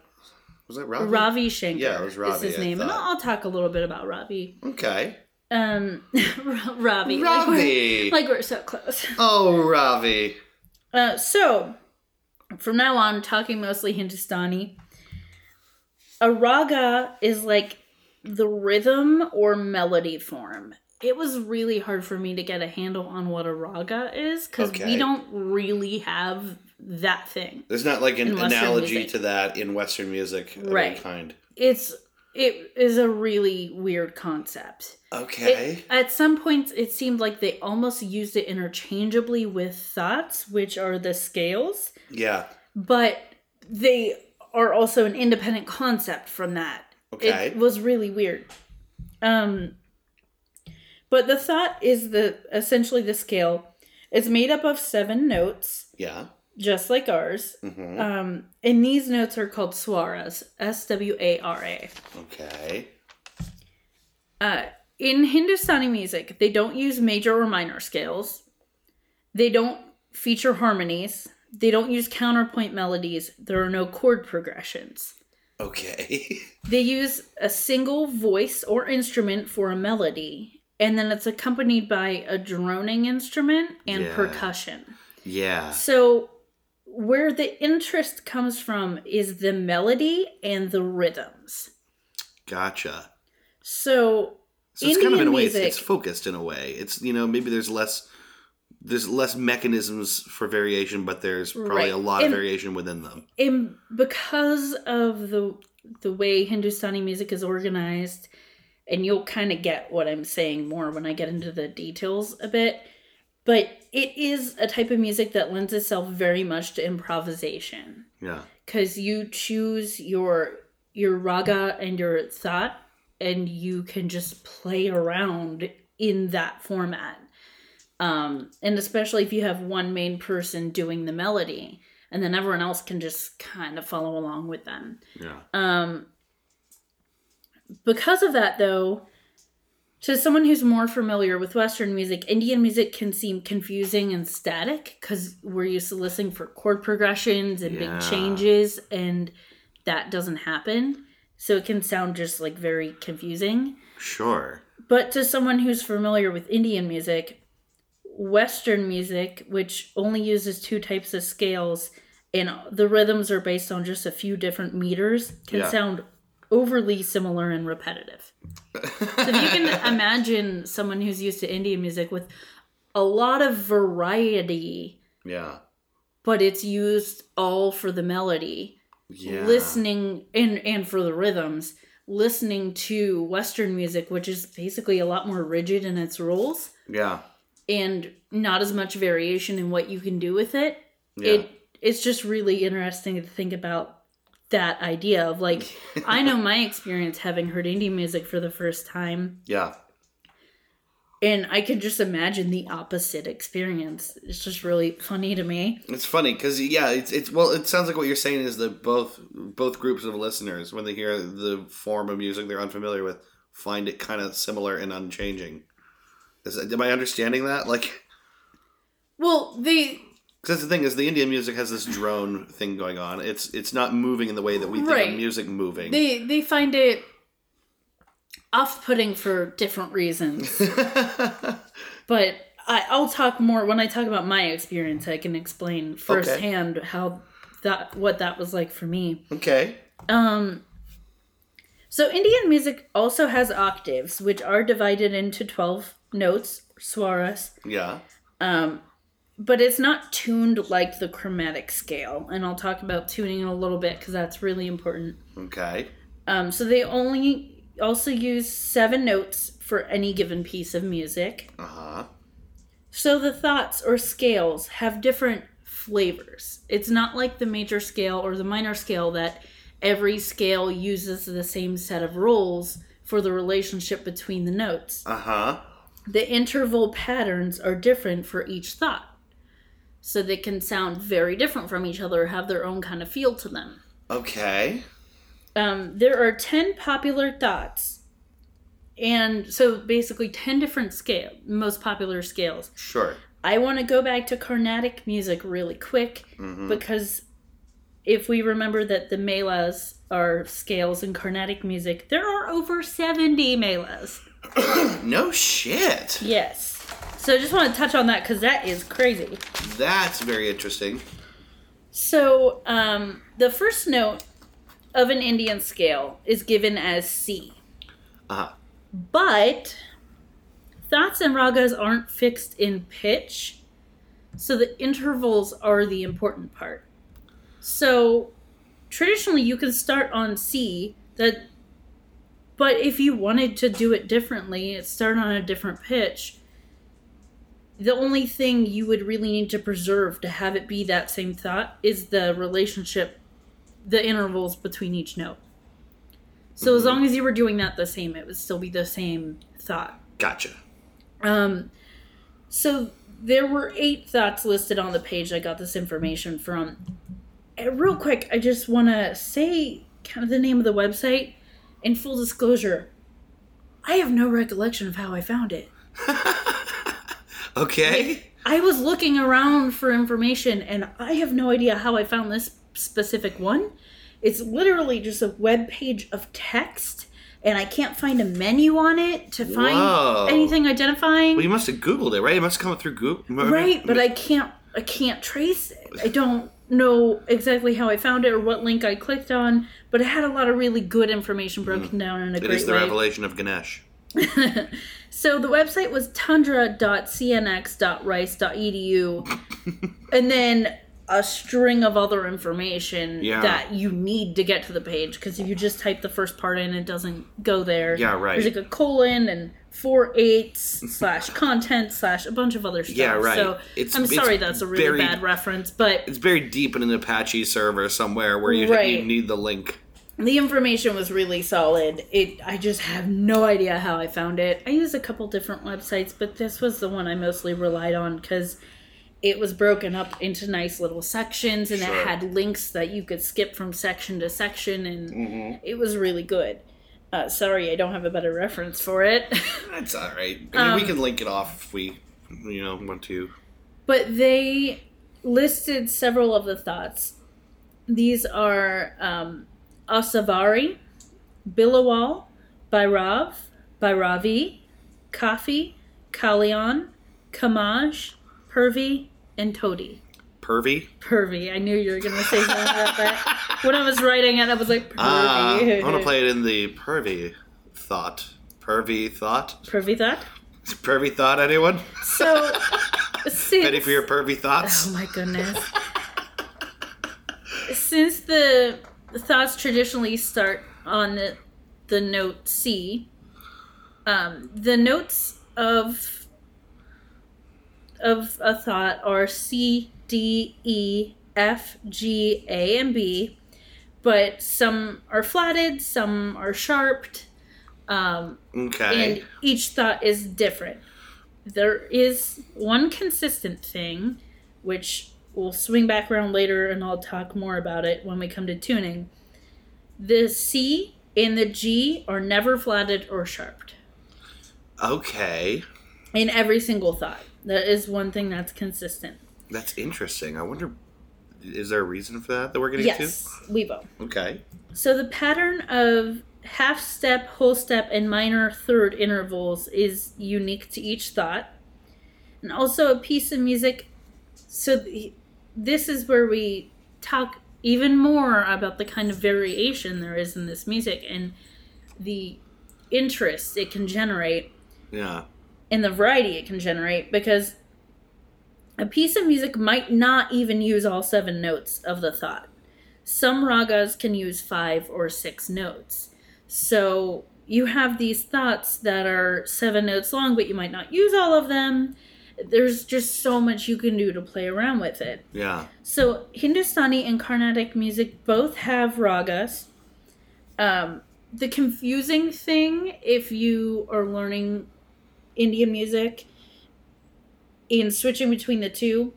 was that Ravi? Ravi Shankar Yeah, it was Ravi, is his I name, and thought. I'll, I'll talk a little bit about Ravi. Okay. Um, Ravi, like we're, like we're so close. oh, Ravi. Uh, so, from now on, talking mostly Hindustani. A raga is like the rhythm or melody form. It was really hard for me to get a handle on what a raga is because Okay. we don't really have that thing. There's not like an analogy music. to that in Western music of Right. any kind. It's it is a really weird concept. Okay. It, at some points, it seemed like they almost used it interchangeably with thoughts, which are the scales. yeah. but they are also an independent concept from that. Okay. It was really weird. Um but the thought is the essentially the scale. It's made up of seven notes, yeah. Just like ours. hmm Um and these notes are called swaras, S W A R A. Okay. Uh in Hindustani music, they don't use major or minor scales. They don't feature harmonies. They don't use counterpoint melodies. There are no chord progressions. Okay. They use a single voice or instrument for a melody, and then it's accompanied by a droning instrument and Yeah. percussion. yeah. So, where the interest comes from is the melody and the rhythms. Gotcha. So, So it's kind of in a way, it's, music- it's focused in a way. It's you know maybe there's less there's less mechanisms for variation, but there's probably Right. a lot of variation within them. and because of the the way Hindustani music is organized, and you'll kind of get what I'm saying more when I get into the details a bit. But it is a type of music that lends itself very much to improvisation Yeah. because you choose your your raga and your thought, and you can just play around in that format. Um, and especially if you have one main person doing the melody, and then everyone else can just kind of follow along with them. Yeah. Um, because of that, though, to someone who's more familiar with Western music, Indian music can seem confusing and static because we're used to listening for chord progressions and Yeah. big changes, and that doesn't happen. So it can sound just like very confusing. Sure. But to someone who's familiar with Indian music, Western music, which only uses two types of scales and the rhythms are based on just a few different meters, can Yeah. sound overly similar and repetitive. So if you can imagine someone who's used to Indian music with a lot of variety, Yeah. but it's used all for the melody. Yeah. Listening and and for the rhythms, listening to Western music, which is basically a lot more rigid in its rules Yeah. and not as much variation in what you can do with it. Yeah. It it's just really interesting to think about that idea of like I know my experience having heard indie music for the first time yeah. and I can just imagine the opposite experience. It's just really funny to me. It's funny because yeah, it's it's well. It sounds like what you're saying is that both both groups of listeners, when they hear the form of music they're unfamiliar with, find it kind of similar and unchanging. Is am I understanding that? Like, Well, they 'cause that's the thing is the Indian music has this drone thing going on. It's it's not moving in the way that we think Right. of music moving. they they find it off-putting for different reasons. but I, I'll talk more when I talk about my experience. I can explain firsthand how that what that was like for me. okay. Um, so Indian music also has octaves, which are divided into twelve notes, swaras. Yeah. Um, but it's not tuned like the chromatic scale, and I'll talk about tuning in a little bit because that's really important. Okay. Um, so they only also use seven notes for any given piece of music. Uh huh. So the thoughts or scales have different flavors. It's not like the major scale or the minor scale that every scale uses the same set of rules for the relationship between the notes. Uh huh. The interval patterns are different for each thought. So they can sound very different from each other, have their own kind of feel to them. Okay. Um, there are 10 popular thoughts. And so basically 10 different scale, most popular scales. Sure. I want to go back to Carnatic music really quick Mhm. because if we remember that the melas are scales in Carnatic music, there are over 70 melas. No shit. Yes. So I just want to touch on that because that is crazy. That's very interesting. So um, the first note of an Indian scale is given as C. Uh huh. But thoughts and ragas aren't fixed in pitch, so the intervals are the important part. So traditionally you can start on C that but if you wanted to do it differently, start on a different pitch, the only thing you would really need to preserve to have it be that same thought is the relationship, the intervals between each note. So as Mhm. long as you were doing that the same, it would still be the same thought. Gotcha. Um, so there were eight thoughts listed on the page I got this information from. And real quick, I just want to say kind of the name of the website. In full disclosure, I have no recollection of how I found it. Okay. I was looking around for information and I have no idea how I found this specific one. It's literally just a web page of text and I can't find a menu on it to find Whoa. anything identifying. Well, you must have Googled it, right? It must have come through Google. right, but I can't I can't trace it. I don't know exactly how I found it or what link I clicked on, but it had a lot of really good information broken hmm. down in a It great is the way. revelation of Ganesh. so the website was tundra.cnx.rice.edu and then a string of other information Yeah. that you need to get to the page because if you just type the first part in it doesn't go there Yeah, right. there's like a colon and four eights slash content slash a bunch of other stuff Yeah, right. so It's- i'm it's sorry that's a really very- bad reference but It's buried deep in an Apache server somewhere where you, Right. you need the link. The information was really solid. It I just have no idea how I found it. I used a couple different websites, but this was the one I mostly relied on because it was broken up into nice little sections and Sure. it had links that you could skip from section to section and Mm-hmm. it was really good. Uh, sorry, I don't have a better reference for it. That's all right. I mean, we Um, can link it off if we, you know, want to. but they listed several of the thoughts. These are um, Asavari, Bilawal, Bhairav, Bhairavi, Kafi, Kalyan, Khamaj, Purvi, and Todi. Pervy? Purvi. I knew you were going to say something about that. When I was writing it, I was like, Purvi. Ah, I want to play it in the pervy thought. Pervy thought? Purvi thought? Pervy thought, anyone? So, since... Ready for your pervy thoughts? Oh my goodness. since the thoughts traditionally start on the, the note C, um, the notes of of a thought are C, D, E, F, G, A, and B, but some are flatted, some are sharped, um, Okay. and each thought is different. There is one consistent thing, which we'll swing back around later and I'll talk more about it when we come to tuning. The C and the G are never flatted or sharped okay. in every single thought. That is one thing that's consistent. That's interesting. I wonder, is there a reason for that that we're getting to? Yes, we will. Okay. So the pattern of half step, whole step, and minor third intervals is unique to each thought. And also a piece of music. So this is where we talk even more about the kind of variation there is in this music and the interest it can generate Yeah. and the variety it can generate because a piece of music might not even use all seven notes of the thought. Some ragas can use five or six notes. So you have these thoughts that are seven notes long, but you might not use all of them. There's just so much you can do to play around with it. Yeah. So Hindustani and Carnatic music both have ragas. Um, the confusing thing, if you are learning Indian music and switching between the two,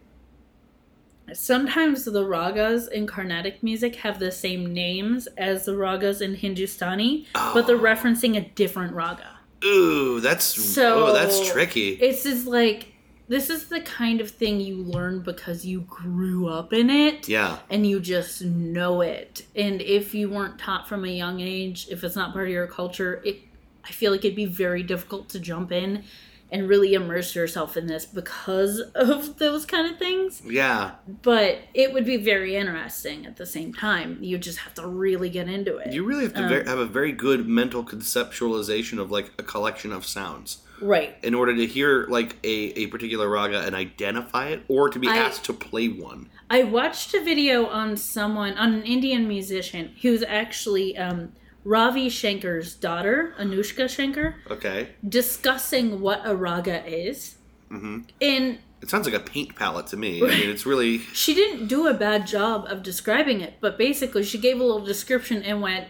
sometimes the ragas in Carnatic music have the same names as the ragas in Hindustani, but they're referencing a different raga. Ooh, that's So oh, that's tricky. It's just like this is the kind of thing you learn because you grew up in it yeah. and you just know it. And if you weren't taught from a young age, if it's not part of your culture, it I feel like it'd be very difficult to jump in and really immerse yourself in this because of those kind of things. Yeah. But it would be very interesting at the same time. You just have to really get into it. You really have to Um, have a very good mental conceptualization of like a collection of sounds right. in order to hear like a, a particular raga and identify it or to be I- asked to play one. I watched a video on someone, on an Indian musician who's actually um, Ravi Shankar's daughter, Anushka Shankar, Okay. discussing what a raga is. Mhm. And It sounds like a paint palette to me. I mean, it's really she didn't do a bad job of describing it, but basically she gave a little description and went,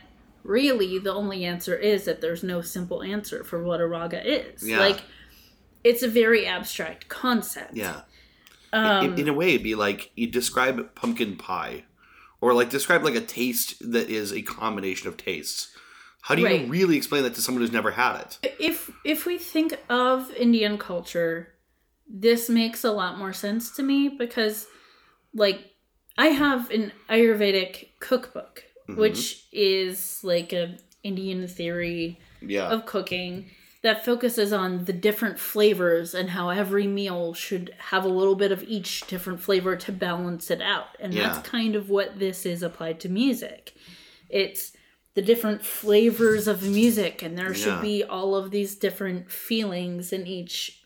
really, the only answer is that there's no simple answer for what a raga is. Yeah. Like, it's a very abstract concept. yeah. Um, in, in a way, it'd be like you describe pumpkin pie, or like describe like a taste that is a combination of tastes. How do you Right. really explain that to someone who's never had it? if if we think of Indian culture, this makes a lot more sense to me because like I have an Ayurvedic cookbook which is like a Indian theory Yeah. of cooking that focuses on the different flavors and how every meal should have a little bit of each different flavor to balance it out. And Yeah. that's kind of what this is applied to music. It's the different flavors of music, and there should be all of these different feelings in each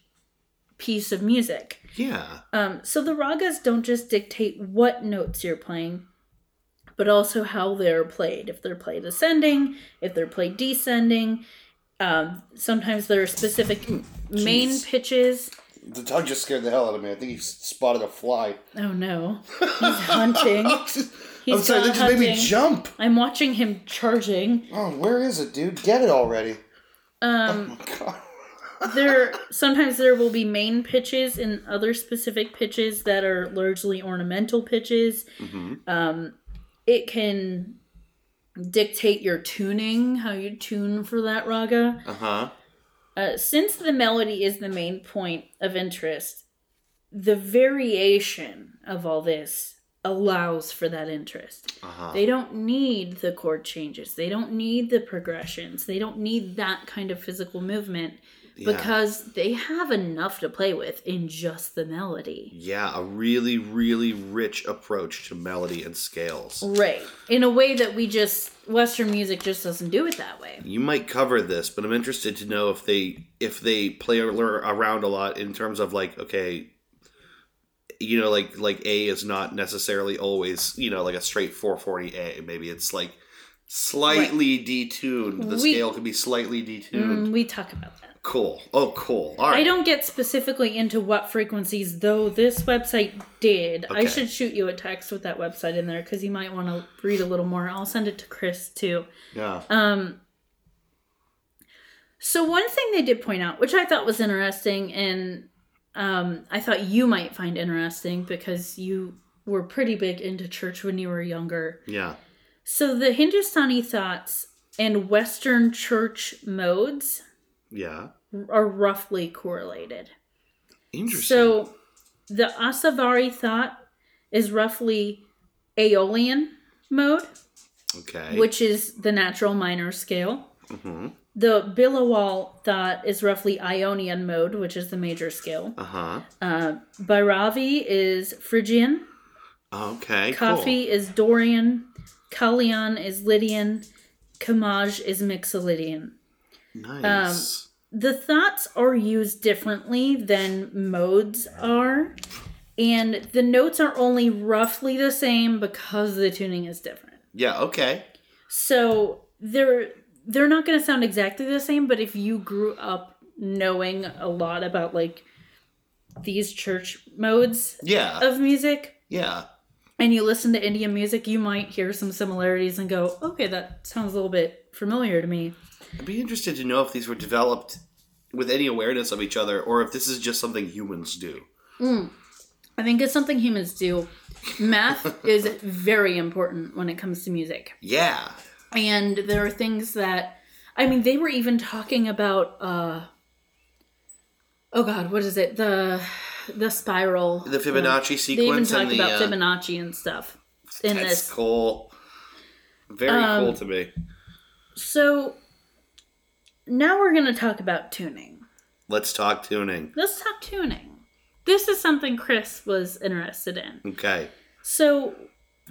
piece of music. yeah. Um, so the ragas don't just dictate what notes you're playing, but also how they're played. If they're played ascending, if they're played descending. Um, sometimes there are specific m- main Jeez. pitches. The dog just scared the hell out of me. I think he spotted a fly. Oh no, he's hunting. He's I'm sorry, gone that just made me jump. I'm watching him charging. Oh, where is it, dude? Get it already. Um, God. there sometimes there will be main pitches and other specific pitches that are largely ornamental pitches. Mhm. Um, it can dictate your tuning, how you tune for that raga. Uh huh. Uh, since the melody is the main point of interest, the variation of all this allows for that interest. Uh huh. They don't need the chord changes. They don't need the progressions. They don't need that kind of physical movement because they have enough to play with in just the melody. Yeah, a really, really rich approach to melody and scales. Right. In a way that we just Western music just doesn't do it that way. You might cover this, but I'm interested to know if they if they play around a lot in terms of like, okay, you know, like like A is not necessarily always you know like a straight 440 A. Maybe it's like slightly detuned. The We- scale could be slightly detuned. Mm, we talk about that. Cool. Oh, cool. All right. I don't get specifically into what frequencies, though this website did. I should shoot you a text with that website in there because you might want to read a little more. I'll send it to Chris too. Yeah. Um, so one thing they did point out, which I thought was interesting, and um, I thought you might find interesting because you were pretty big into church when you were younger. Yeah. So the Hindustani thaats and Western church modes Yeah. are roughly correlated. Interesting. So the Asavari thaat is roughly Aeolian mode, okay. which is the natural minor scale. hmm The Bilawal thaat is roughly Ionian mode, which is the major scale. Uh huh. Uh, Bhairavi is Phrygian. Okay. Kafi is Dorian. Kalyan is Lydian. Khamaj is Mixolydian. Nice. Um, the thaats are used differently than modes are, and the notes are only roughly the same because the tuning is different. yeah. Okay. So they're they're not going to sound exactly the same, but if you grew up knowing a lot about like these church modes Yeah. of music yeah. and you listen to Indian music, you might hear some similarities and go, "Okay, that sounds a little bit familiar to me." I'd be interested to know if these were developed with any awareness of each other, or if this is just something humans do. I think it's something humans do. Math is very important when it comes to music. Yeah. And there are things that I mean, they were even talking about uh Oh god, what is it? The the spiral. The Fibonacci sequence. They even sequence talk and the about uh, Fibonacci and stuff in that's this. cool. Very Um, cool to me. So now we're going to talk about tuning. Let's talk tuning. Let's talk tuning. This is something Chris was interested in. Okay. So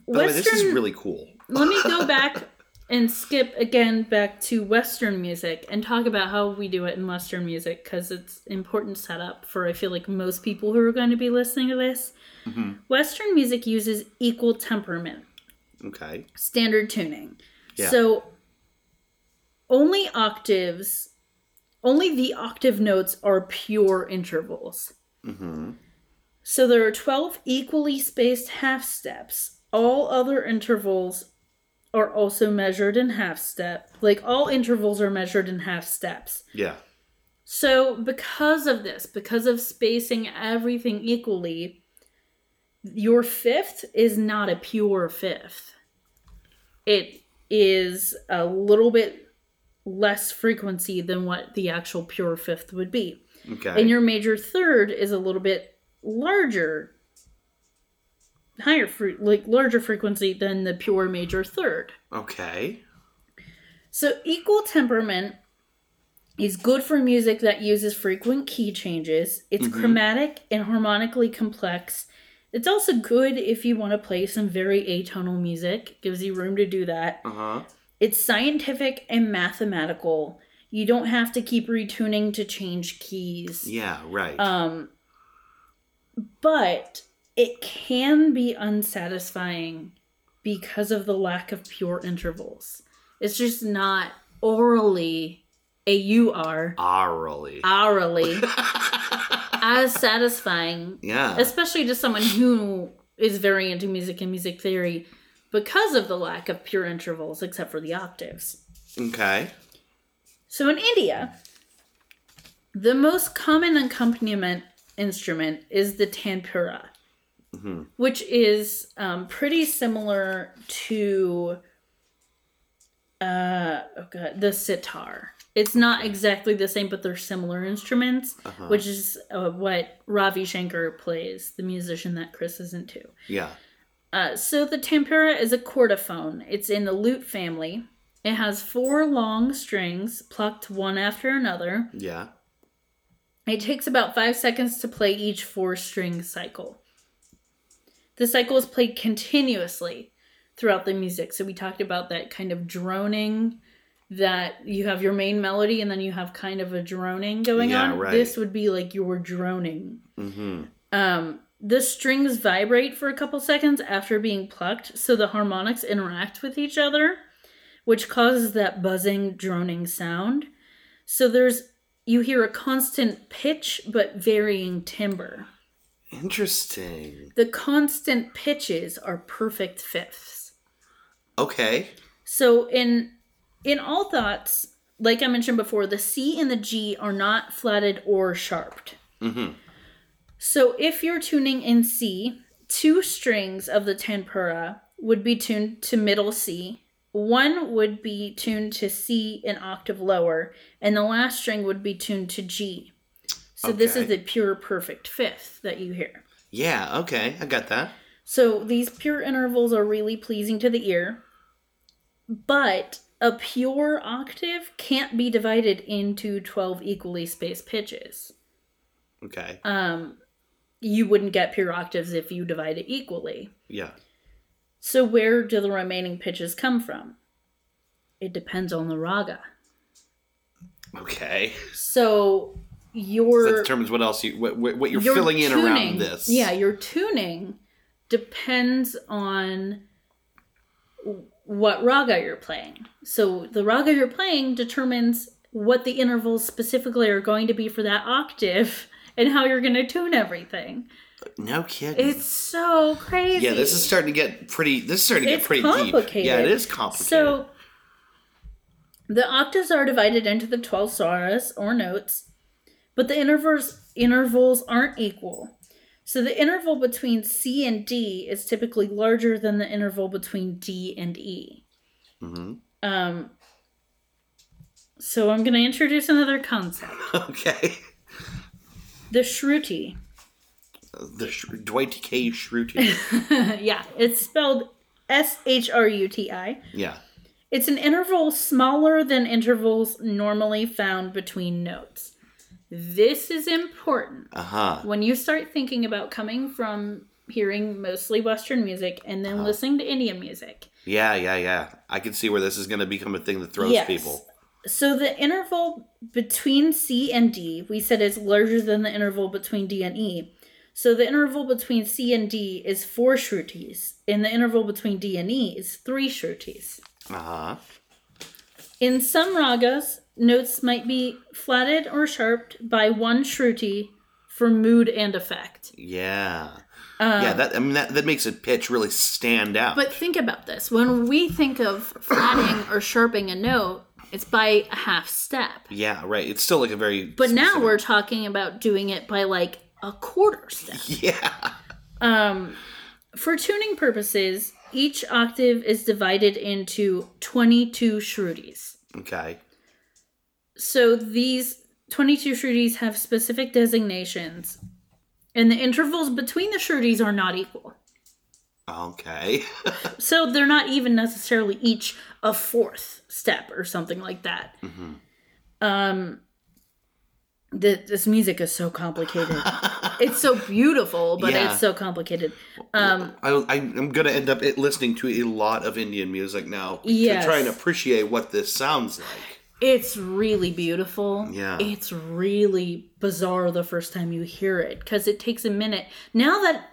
the way, Western this is really cool. let me go back and skip again back to Western music and talk about how we do it in Western music because it's important setup for I feel like most people who are going to be listening to this. Mm-hmm. Western music uses equal temperament, Okay. standard tuning. Yeah. So only octaves, only the octave notes are pure intervals. Mm-hmm. So there are 12 equally spaced half steps. All other intervals are also measured in half step. Like all intervals are measured in half steps. Yeah. So because of this, because of spacing everything equally, your fifth is not a pure fifth. It is a little bit less frequency than what the actual pure fifth would be. Okay. And your major third is a little bit larger, higher, fre- like larger frequency than the pure major third. okay. So equal temperament is good for music that uses frequent key changes. It's Mhm. chromatic and harmonically complex. It's also good if you want to play some very atonal music. Gives you room to do that. Uh huh. It's scientific and mathematical. You don't have to keep retuning to change keys. Yeah. Right. Um, but it can be unsatisfying because of the lack of pure intervals. It's just not aurally, A U R, Aurally. aurally, as satisfying, yeah. especially to someone who is very into music and music theory because of the lack of pure intervals, except for the octaves. Okay. So in India, the most common accompaniment instrument is the tanpura, Mhm. which is um, pretty similar to uh, oh God, the sitar. It's not exactly the same, but they're similar instruments, Uh-huh. which is uh, what Ravi Shankar plays, the musician that Chris is into. Yeah. Uh, so the tanpura is a chordophone. It's in the lute family. It has four long strings plucked one after another. Yeah. It takes about five seconds to play each four string cycle. The cycle is played continuously throughout the music. So we talked about that kind of droning that you have your main melody and then you have kind of a droning going Yeah, on. right. This would be like your droning. Mm-hmm. Um, the strings vibrate for a couple seconds after being plucked, so the harmonics interact with each other, which causes that buzzing, droning sound. So there's you hear a constant pitch but varying timbre. Interesting. The constant pitches are perfect fifths. Okay. So in in all thaats, like I mentioned before, the C and the G are not flatted or sharped. Mm-hmm. So if you're tuning in C, two strings of the tanpura would be tuned to middle C. One would be tuned to C an octave lower, and the last string would be tuned to G. So this is the pure perfect fifth that you hear. Yeah. Okay. I got that. So these pure intervals are really pleasing to the ear, but a pure octave can't be divided into 12 equally spaced pitches. Okay. Um, you wouldn't get pure octaves if you divide it equally. Yeah. So where do the remaining pitches come from? It depends on the raga. Okay. So That your determines what else you what, what you're your filling in around this. Yeah, your tuning depends on what raga you're playing. So the raga you're playing determines what the intervals specifically are going to be for that octave and how you're going to tune everything. No kidding. It's so crazy. yeah, this is starting to get pretty. This is starting to It's get pretty complicated. deep. Yeah, it is complicated. So the octaves are divided into the 12 swaras or notes, but the intervals intervals aren't equal. So the interval between C and D is typically larger than the interval between D and E. Mhm. Um so I'm going to introduce another concept. okay. The shruti. The Sh- Dwight K. Shruti. yeah, it's spelled S H R U T I. yeah. It's an interval smaller than intervals normally found between notes. This is important Uh huh. when you start thinking about coming from hearing mostly Western music and then listening to Indian music. Yeah, yeah, yeah. I can see where this is going to become a thing that throws Yes. people. So the interval between C and D, we said is larger than the interval between D and E. So the interval between C and D is four shrutis, and the interval between D and E is three shrutis. Uh huh. In some ragas, notes might be flatted or sharped by one shruti for mood and effect. Yeah. yeah, that I mean that, that makes a pitch really stand out. But think about this. When we think of flatting or sharping a note, it's by a half step. yeah, right. It's still like a very But now we're talking about doing it by like a quarter step. Yeah. Um, for tuning purposes, each octave is divided into 22 shrutis. Okay. So these 22 shrutis have specific designations, and the intervals between the shrutis are not equal. Okay. So they're not even necessarily each a fourth step or something like that. Um, th- this music is so complicated. it's so beautiful, but Yeah. it's so complicated. Um, I, I, I'm going to end up listening to a lot of Indian music now Yes. to try and appreciate what this sounds like. It's really beautiful. Yeah. It's really bizarre the first time you hear it because it takes a minute. Now that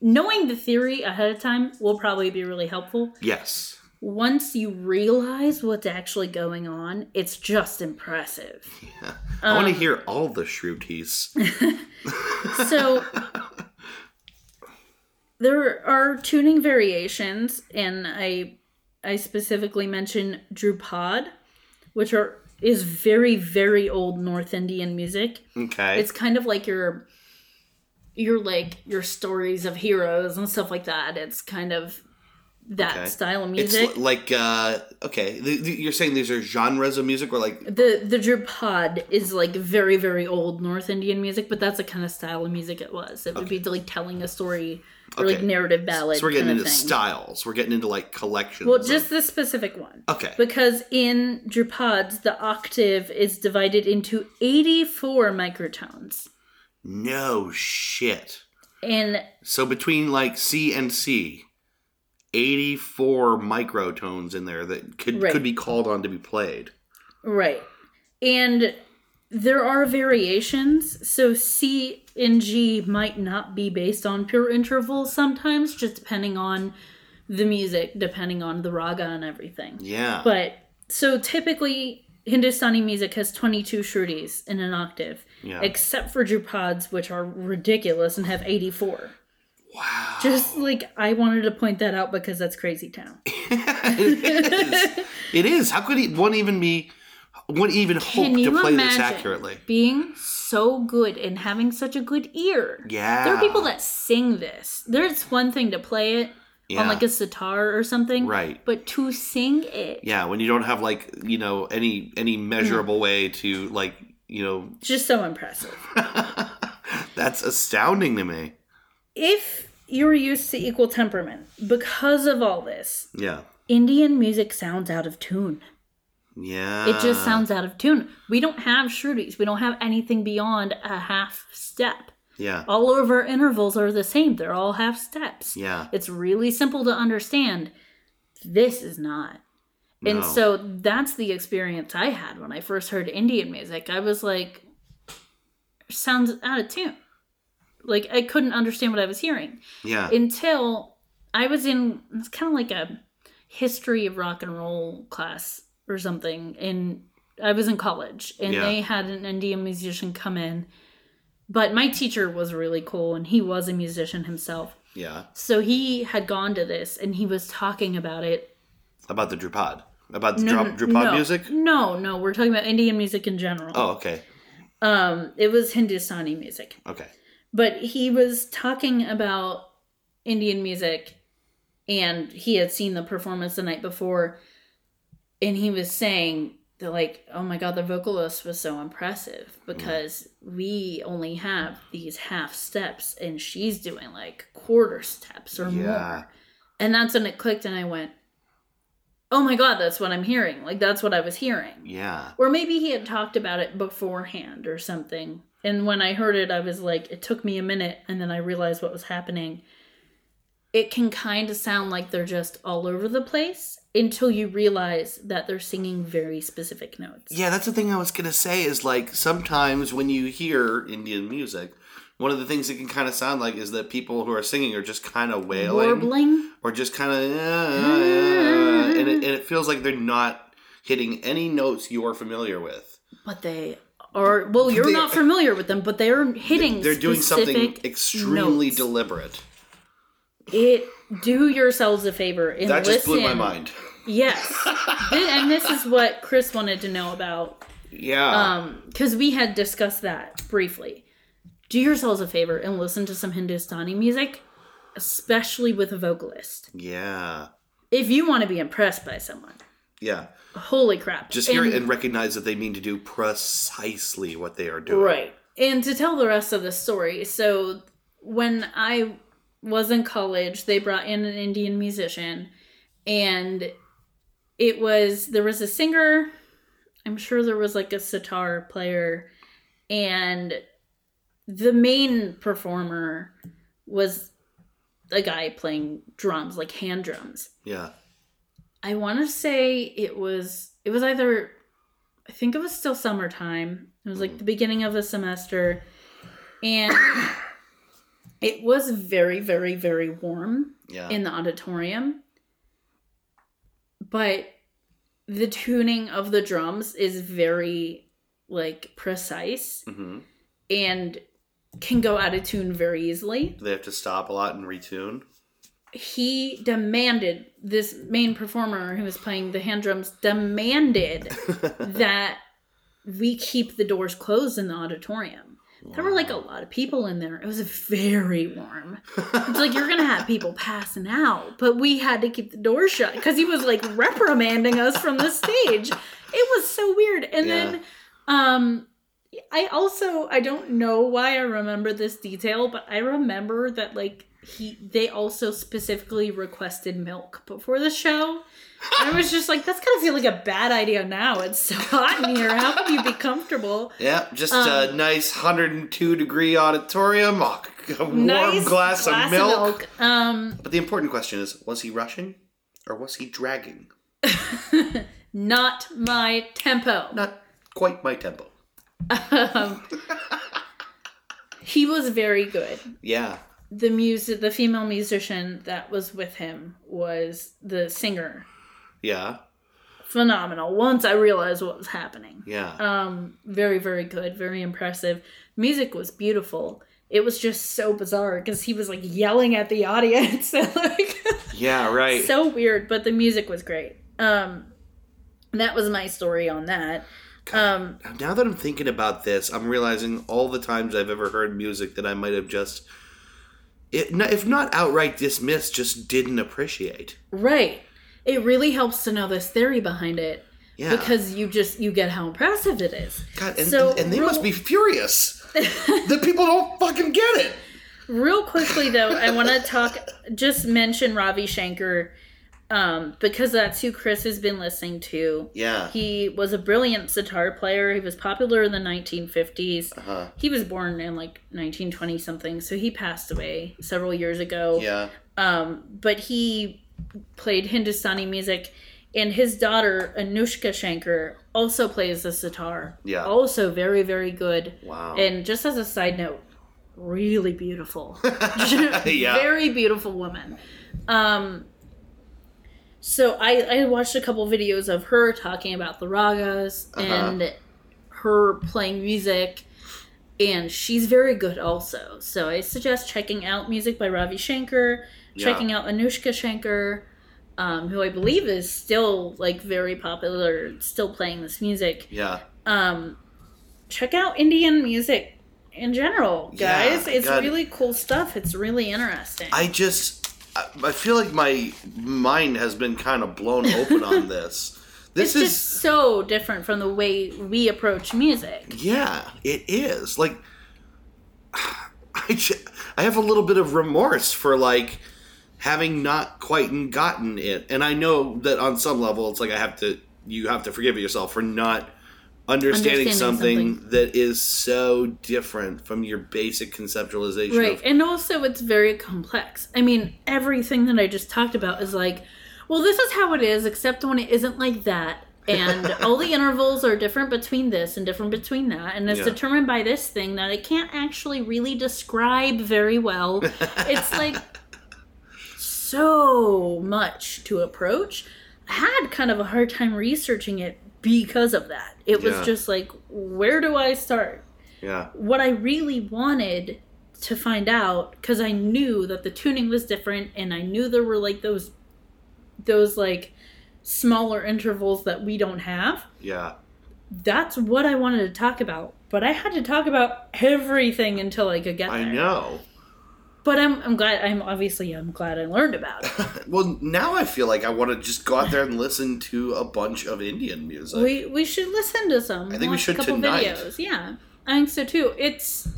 knowing the theory ahead of time will probably be really helpful. Yes. Once you realize what's actually going on, it's just impressive. Yeah. I Um, want to hear all the shrutis. So there are tuning variations, and I I specifically mention Dhrupad, which are is very very old North Indian music. Okay. It's kind of like your your like your stories of heroes and stuff like that. It's kind of that Okay. style of music. li- like uh okay, th- th- you're saying these are genres of music or like the the Dhrupad is like very very old North Indian music, but that's the kind of style of music it was. It would be like telling a story or like narrative ballad. so we're getting into styles. We're getting into like collections. Well, of- just this specific one. Okay. Because in Dhrupads, the octave is divided into 84 microtones. no shit. And So between like C and C, 84 microtones in there that could Right. could be called on to be played. Right. And there are variations. So C and G might not be based on pure intervals sometimes, just depending on the music, depending on the raga and everything. Yeah. But so typically Hindustani music has 22 shrutis in an octave, Yeah. except for Dhrupads, which are ridiculous and have 84. Wow. Just like I wanted to point that out because that's crazy town. it is. It is. How could he, one even be? One even hope to play this accurately? being so good and having such a good ear? Yeah. There are people that sing this. There's one thing to play it Yeah. on like a sitar or something, Right. But to sing it, Yeah, when you don't have like you know any any measurable hmm. way to like you know just so impressive. that's astounding to me. If you're used to equal temperament, because of all this, Yeah. Indian music sounds out of tune. Yeah. It just sounds out of tune. We don't have shrutis. We don't have anything beyond a half step. Yeah. All of our intervals are the same. They're all half steps. Yeah. It's really simple to understand. This is not. And No. so that's the experience I had when I first heard Indian music. I was like, sounds out of tune. Like I couldn't understand what I was hearing Yeah. until I was in it's kind of like a history of rock and roll class or something and I was in college and Yeah. they had an Indian musician come in but my teacher was really cool and he was a musician himself yeah. so he had gone to this and he was talking about it About the Dhrupad. About the no, drop, Dhrupad no, music. no no we're talking about Indian music in general Oh, okay. um it was Hindustani music Okay. But he was talking about Indian music and he had seen the performance the night before and he was saying that like oh my god the vocalist was so impressive because we only have these half steps and she's doing like quarter steps or Yeah. more and that's when it clicked and I went oh my god that's what I'm hearing like that's what I was hearing Yeah. or maybe he had talked about it beforehand or something. And when I heard it, I was like, it took me a minute and then I realized what was happening. It can kind of sound like they're just all over the place until you realize that they're singing very specific notes. Yeah, that's the thing I was gonna say is like sometimes when you hear Indian music, one of the things it can kind of sound like is that people who are singing are just kind of wailing Warbling? or just kind of, and, it, and it feels like they're not hitting any notes you're familiar with. But they are, well, you're They- not familiar with them, but they're hitting They're doing something extremely notes. deliberate. It, do yourselves a favor and That just blew my mind. Yes. And this is what Chris wanted to know about Yeah. um because we had discussed that briefly do yourselves a favor and listen to some hindustani music especially with a vocalist yeah. if you want to be impressed by someone Yeah. Holy crap Just hear it And- and recognize that they mean to do precisely what they are doing. right and to tell the rest of the story so when i was in college they brought in an indian musician and it was there was a singer i'm sure there was like a sitar player and the main performer was a guy playing drums like hand drums Yeah. I want to say it was it was either I think it was still summertime. It was like the beginning of the semester and it was very very very warm Yeah. in the auditorium. But the tuning of the drums is very like precise hmm and can go out of tune very easily Do they have to stop a lot and retune? He demanded this main performer who was playing the hand drums demanded that we keep the doors closed in the auditorium. There were like a lot of people in there. It was very warm. It's like you're gonna have people passing out but we had to keep the doors shut because he was like reprimanding us from the stage. It was so weird. And then um I also I don't know why I remember this detail, but I remember that like he they also specifically requested milk before the show. And I was just like, that's gotta feel like a bad idea now. It's so hot in here. How can you be comfortable? Yeah, just Um, a nice 102 degree auditorium, a warm Nice glass, of, milk. Um, But the important question is was he rushing or was he dragging? not my tempo. Not quite my tempo. Um, he was very good. Yeah. The music, the female musician that was with him was the singer. Yeah. Phenomenal. Once I realized what was happening. Yeah. Um, very, very good. Very impressive. Music was beautiful. It was just so bizarre because he was like yelling at the audience. like, yeah, right. so weird, but the music was great. Um, that was my story on that. Um, now that I'm thinking about this, I'm realizing all the times I've ever heard music that I might have just, if not outright dismissed, just didn't appreciate. right. It really helps to know this theory behind it Yeah. because you just you get how impressive it is. God, and, So, and, they real- must be furious that people don't fucking get it. Real quickly though, I want to talk just mention Ravi Shankar um, because that's who Chris has been listening to. Yeah. He was a brilliant sitar player. He was popular in the 1950s. Uh-huh. He was born in like 1920 something, so he passed away several years ago. Yeah. Um, but he played Hindustani music, and his daughter Anushka Shankar also plays the sitar. Yeah. Also very very good. Wow. And just as a side note, really beautiful. Yeah. Very beautiful woman. Um, so I, I watched a couple videos of her talking about the ragas Uh-huh. and her playing music, and she's very good also. So I suggest checking out music by Ravi Shankar, Yeah. checking out Anushka Shankar, um, who I believe is still like very popular, still playing this music Yeah. um check out indian music in general Yeah, guys it's God. really cool stuff it's really interesting I just, I, feel like my mind has been kind of blown open on this. This it's is, just so different from the way we approach music yeah, it is. Like, I, I have a little bit of remorse for like having not quite gotten it, and I know that on some level, it's like I have to, you have to forgive yourself for not understanding, Understanding something, something. that is so different from your basic conceptualization right of and also it's very complex i mean everything that i just talked about is like well this is how it is except when it isn't like that and all the intervals are different between this and different between that and it's Yeah. determined by this thing that i can't actually really describe very well it's like so much to approach. I had kind of a hard time researching it because of that. It was Yeah. just like, where do I start? yeah, What I really wanted to find out, because I knew that the tuning was different, and I knew there were like those, those like smaller intervals that we don't have. yeah. That's what I wanted to talk about. But I had to talk about everything until I could get there. I know. But I'm, I'm glad. I'm obviously I'm glad I learned about it. Well, now I feel like I want to just go out there and listen to a bunch of Indian music. we we should listen to some. I think we should a couple tonight. videos. Yeah, I think so too. It's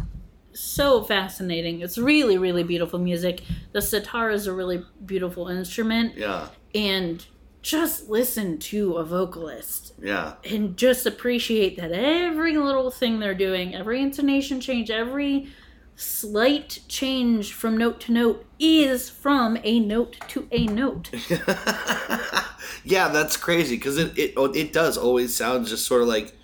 so fascinating. It's really really beautiful music. The sitar is a really beautiful instrument, yeah, and just listen to a vocalist yeah, and just appreciate that every little thing they're doing, every intonation change, every slight change from note to note is from a note to a note. yeah. That's crazy because it, it oh, it does always sound just sort of like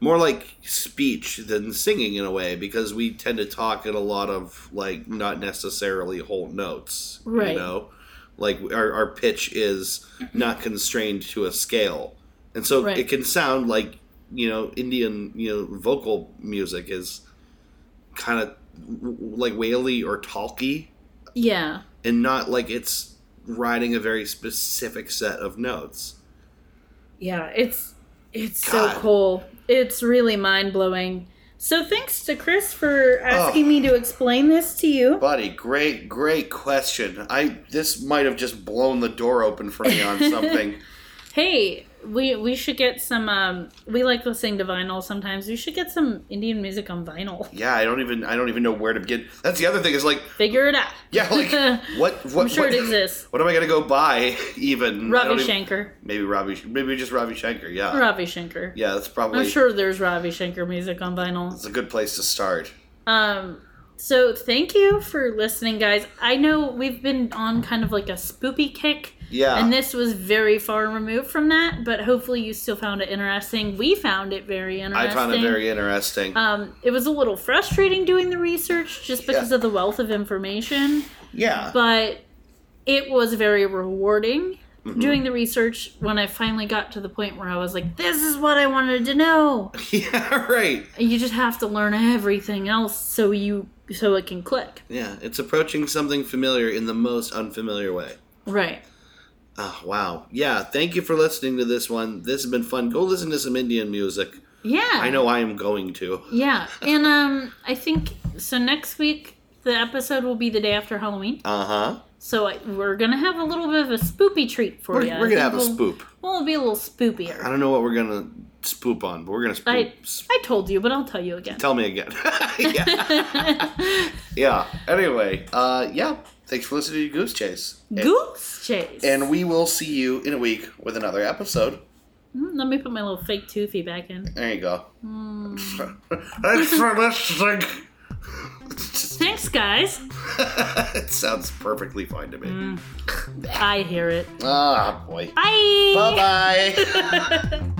more like speech than singing in a way because we tend to talk in a lot of like not necessarily whole notes. Right. You know, like our our pitch is not constrained to a scale, and so Right. it can sound like you know Indian you know vocal music is kind of like whaley or talky Yeah. and not like it's riding a very specific set of notes. Yeah, it's it's God. so cool. It's really mind blowing. So thanks to Chris for asking me to oh. explain this to you. Buddy, great, great question. I this might have just blown the door open for me on something. Hey, we we should get some. Um, we like listening to vinyl sometimes. We should get some Indian music on vinyl. yeah, I don't even I don't even know where to begin. That's the other thing is like, Figure it out. yeah, like what what I'm sure what, it exists. What am I gonna go buy? Even Ravi don't even- Shankar. Maybe Ravi, maybe just Ravi Shankar. Yeah, Ravi Shankar. yeah, that's probably I'm sure there's Ravi Shankar music on vinyl. it's a good place to start. Um, so thank you for listening, guys. I know we've been on kind of like a spoopy kick Yeah. And this was very far removed from that, but hopefully you still found it interesting. We found it very interesting. I found it very interesting. Um, it was a little frustrating doing the research just because Yeah. of the wealth of information, yeah. but it was very rewarding Mm-hmm. doing the research when I finally got to the point where I was like, this is what I wanted to know. yeah, right. You just have to learn everything else so you so it can click. Yeah, it's approaching something familiar in the most unfamiliar way. Right. Oh, wow. Yeah, thank you for listening to this one. This has been fun. Go listen to some Indian music. Yeah. I know I am going to. Yeah. And um I think so next week the episode will be the day after Halloween. Uh huh. So I, we're going to have a little bit of a spoopy treat for We're, you. we're going to have a spoop. Well, it'll be a little spoopier. I don't know what we're going to spoop on, but we're going to spoop. I I told you, but I'll tell you again. Tell me again. yeah. yeah. Anyway, uh, yeah. Thanks for listening to Goose Chase. Goose chase. And we will see you in a week with another episode. Mm, Let me put my little fake toothy back in. There you go. Hmm. Thanks for listening. Thanks, guys. it sounds perfectly fine to me. Hmm. I hear it. Ah, boy. Bye. Bye bye.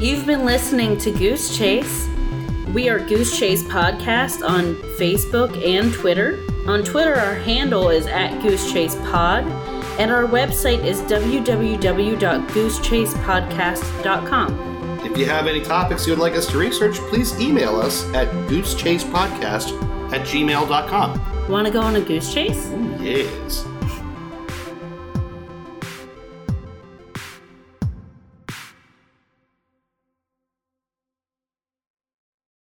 You've been listening to Goose Chase. We are Goose Chase Podcast on Facebook and Twitter. On Twitter, our handle is at Goose Chase Pod, and our website is www.goosechasepodcast.com. if you have any topics you would like us to research, please email us at goosechasepodcast at gmail.com. Want to go on a goose chase? Yes.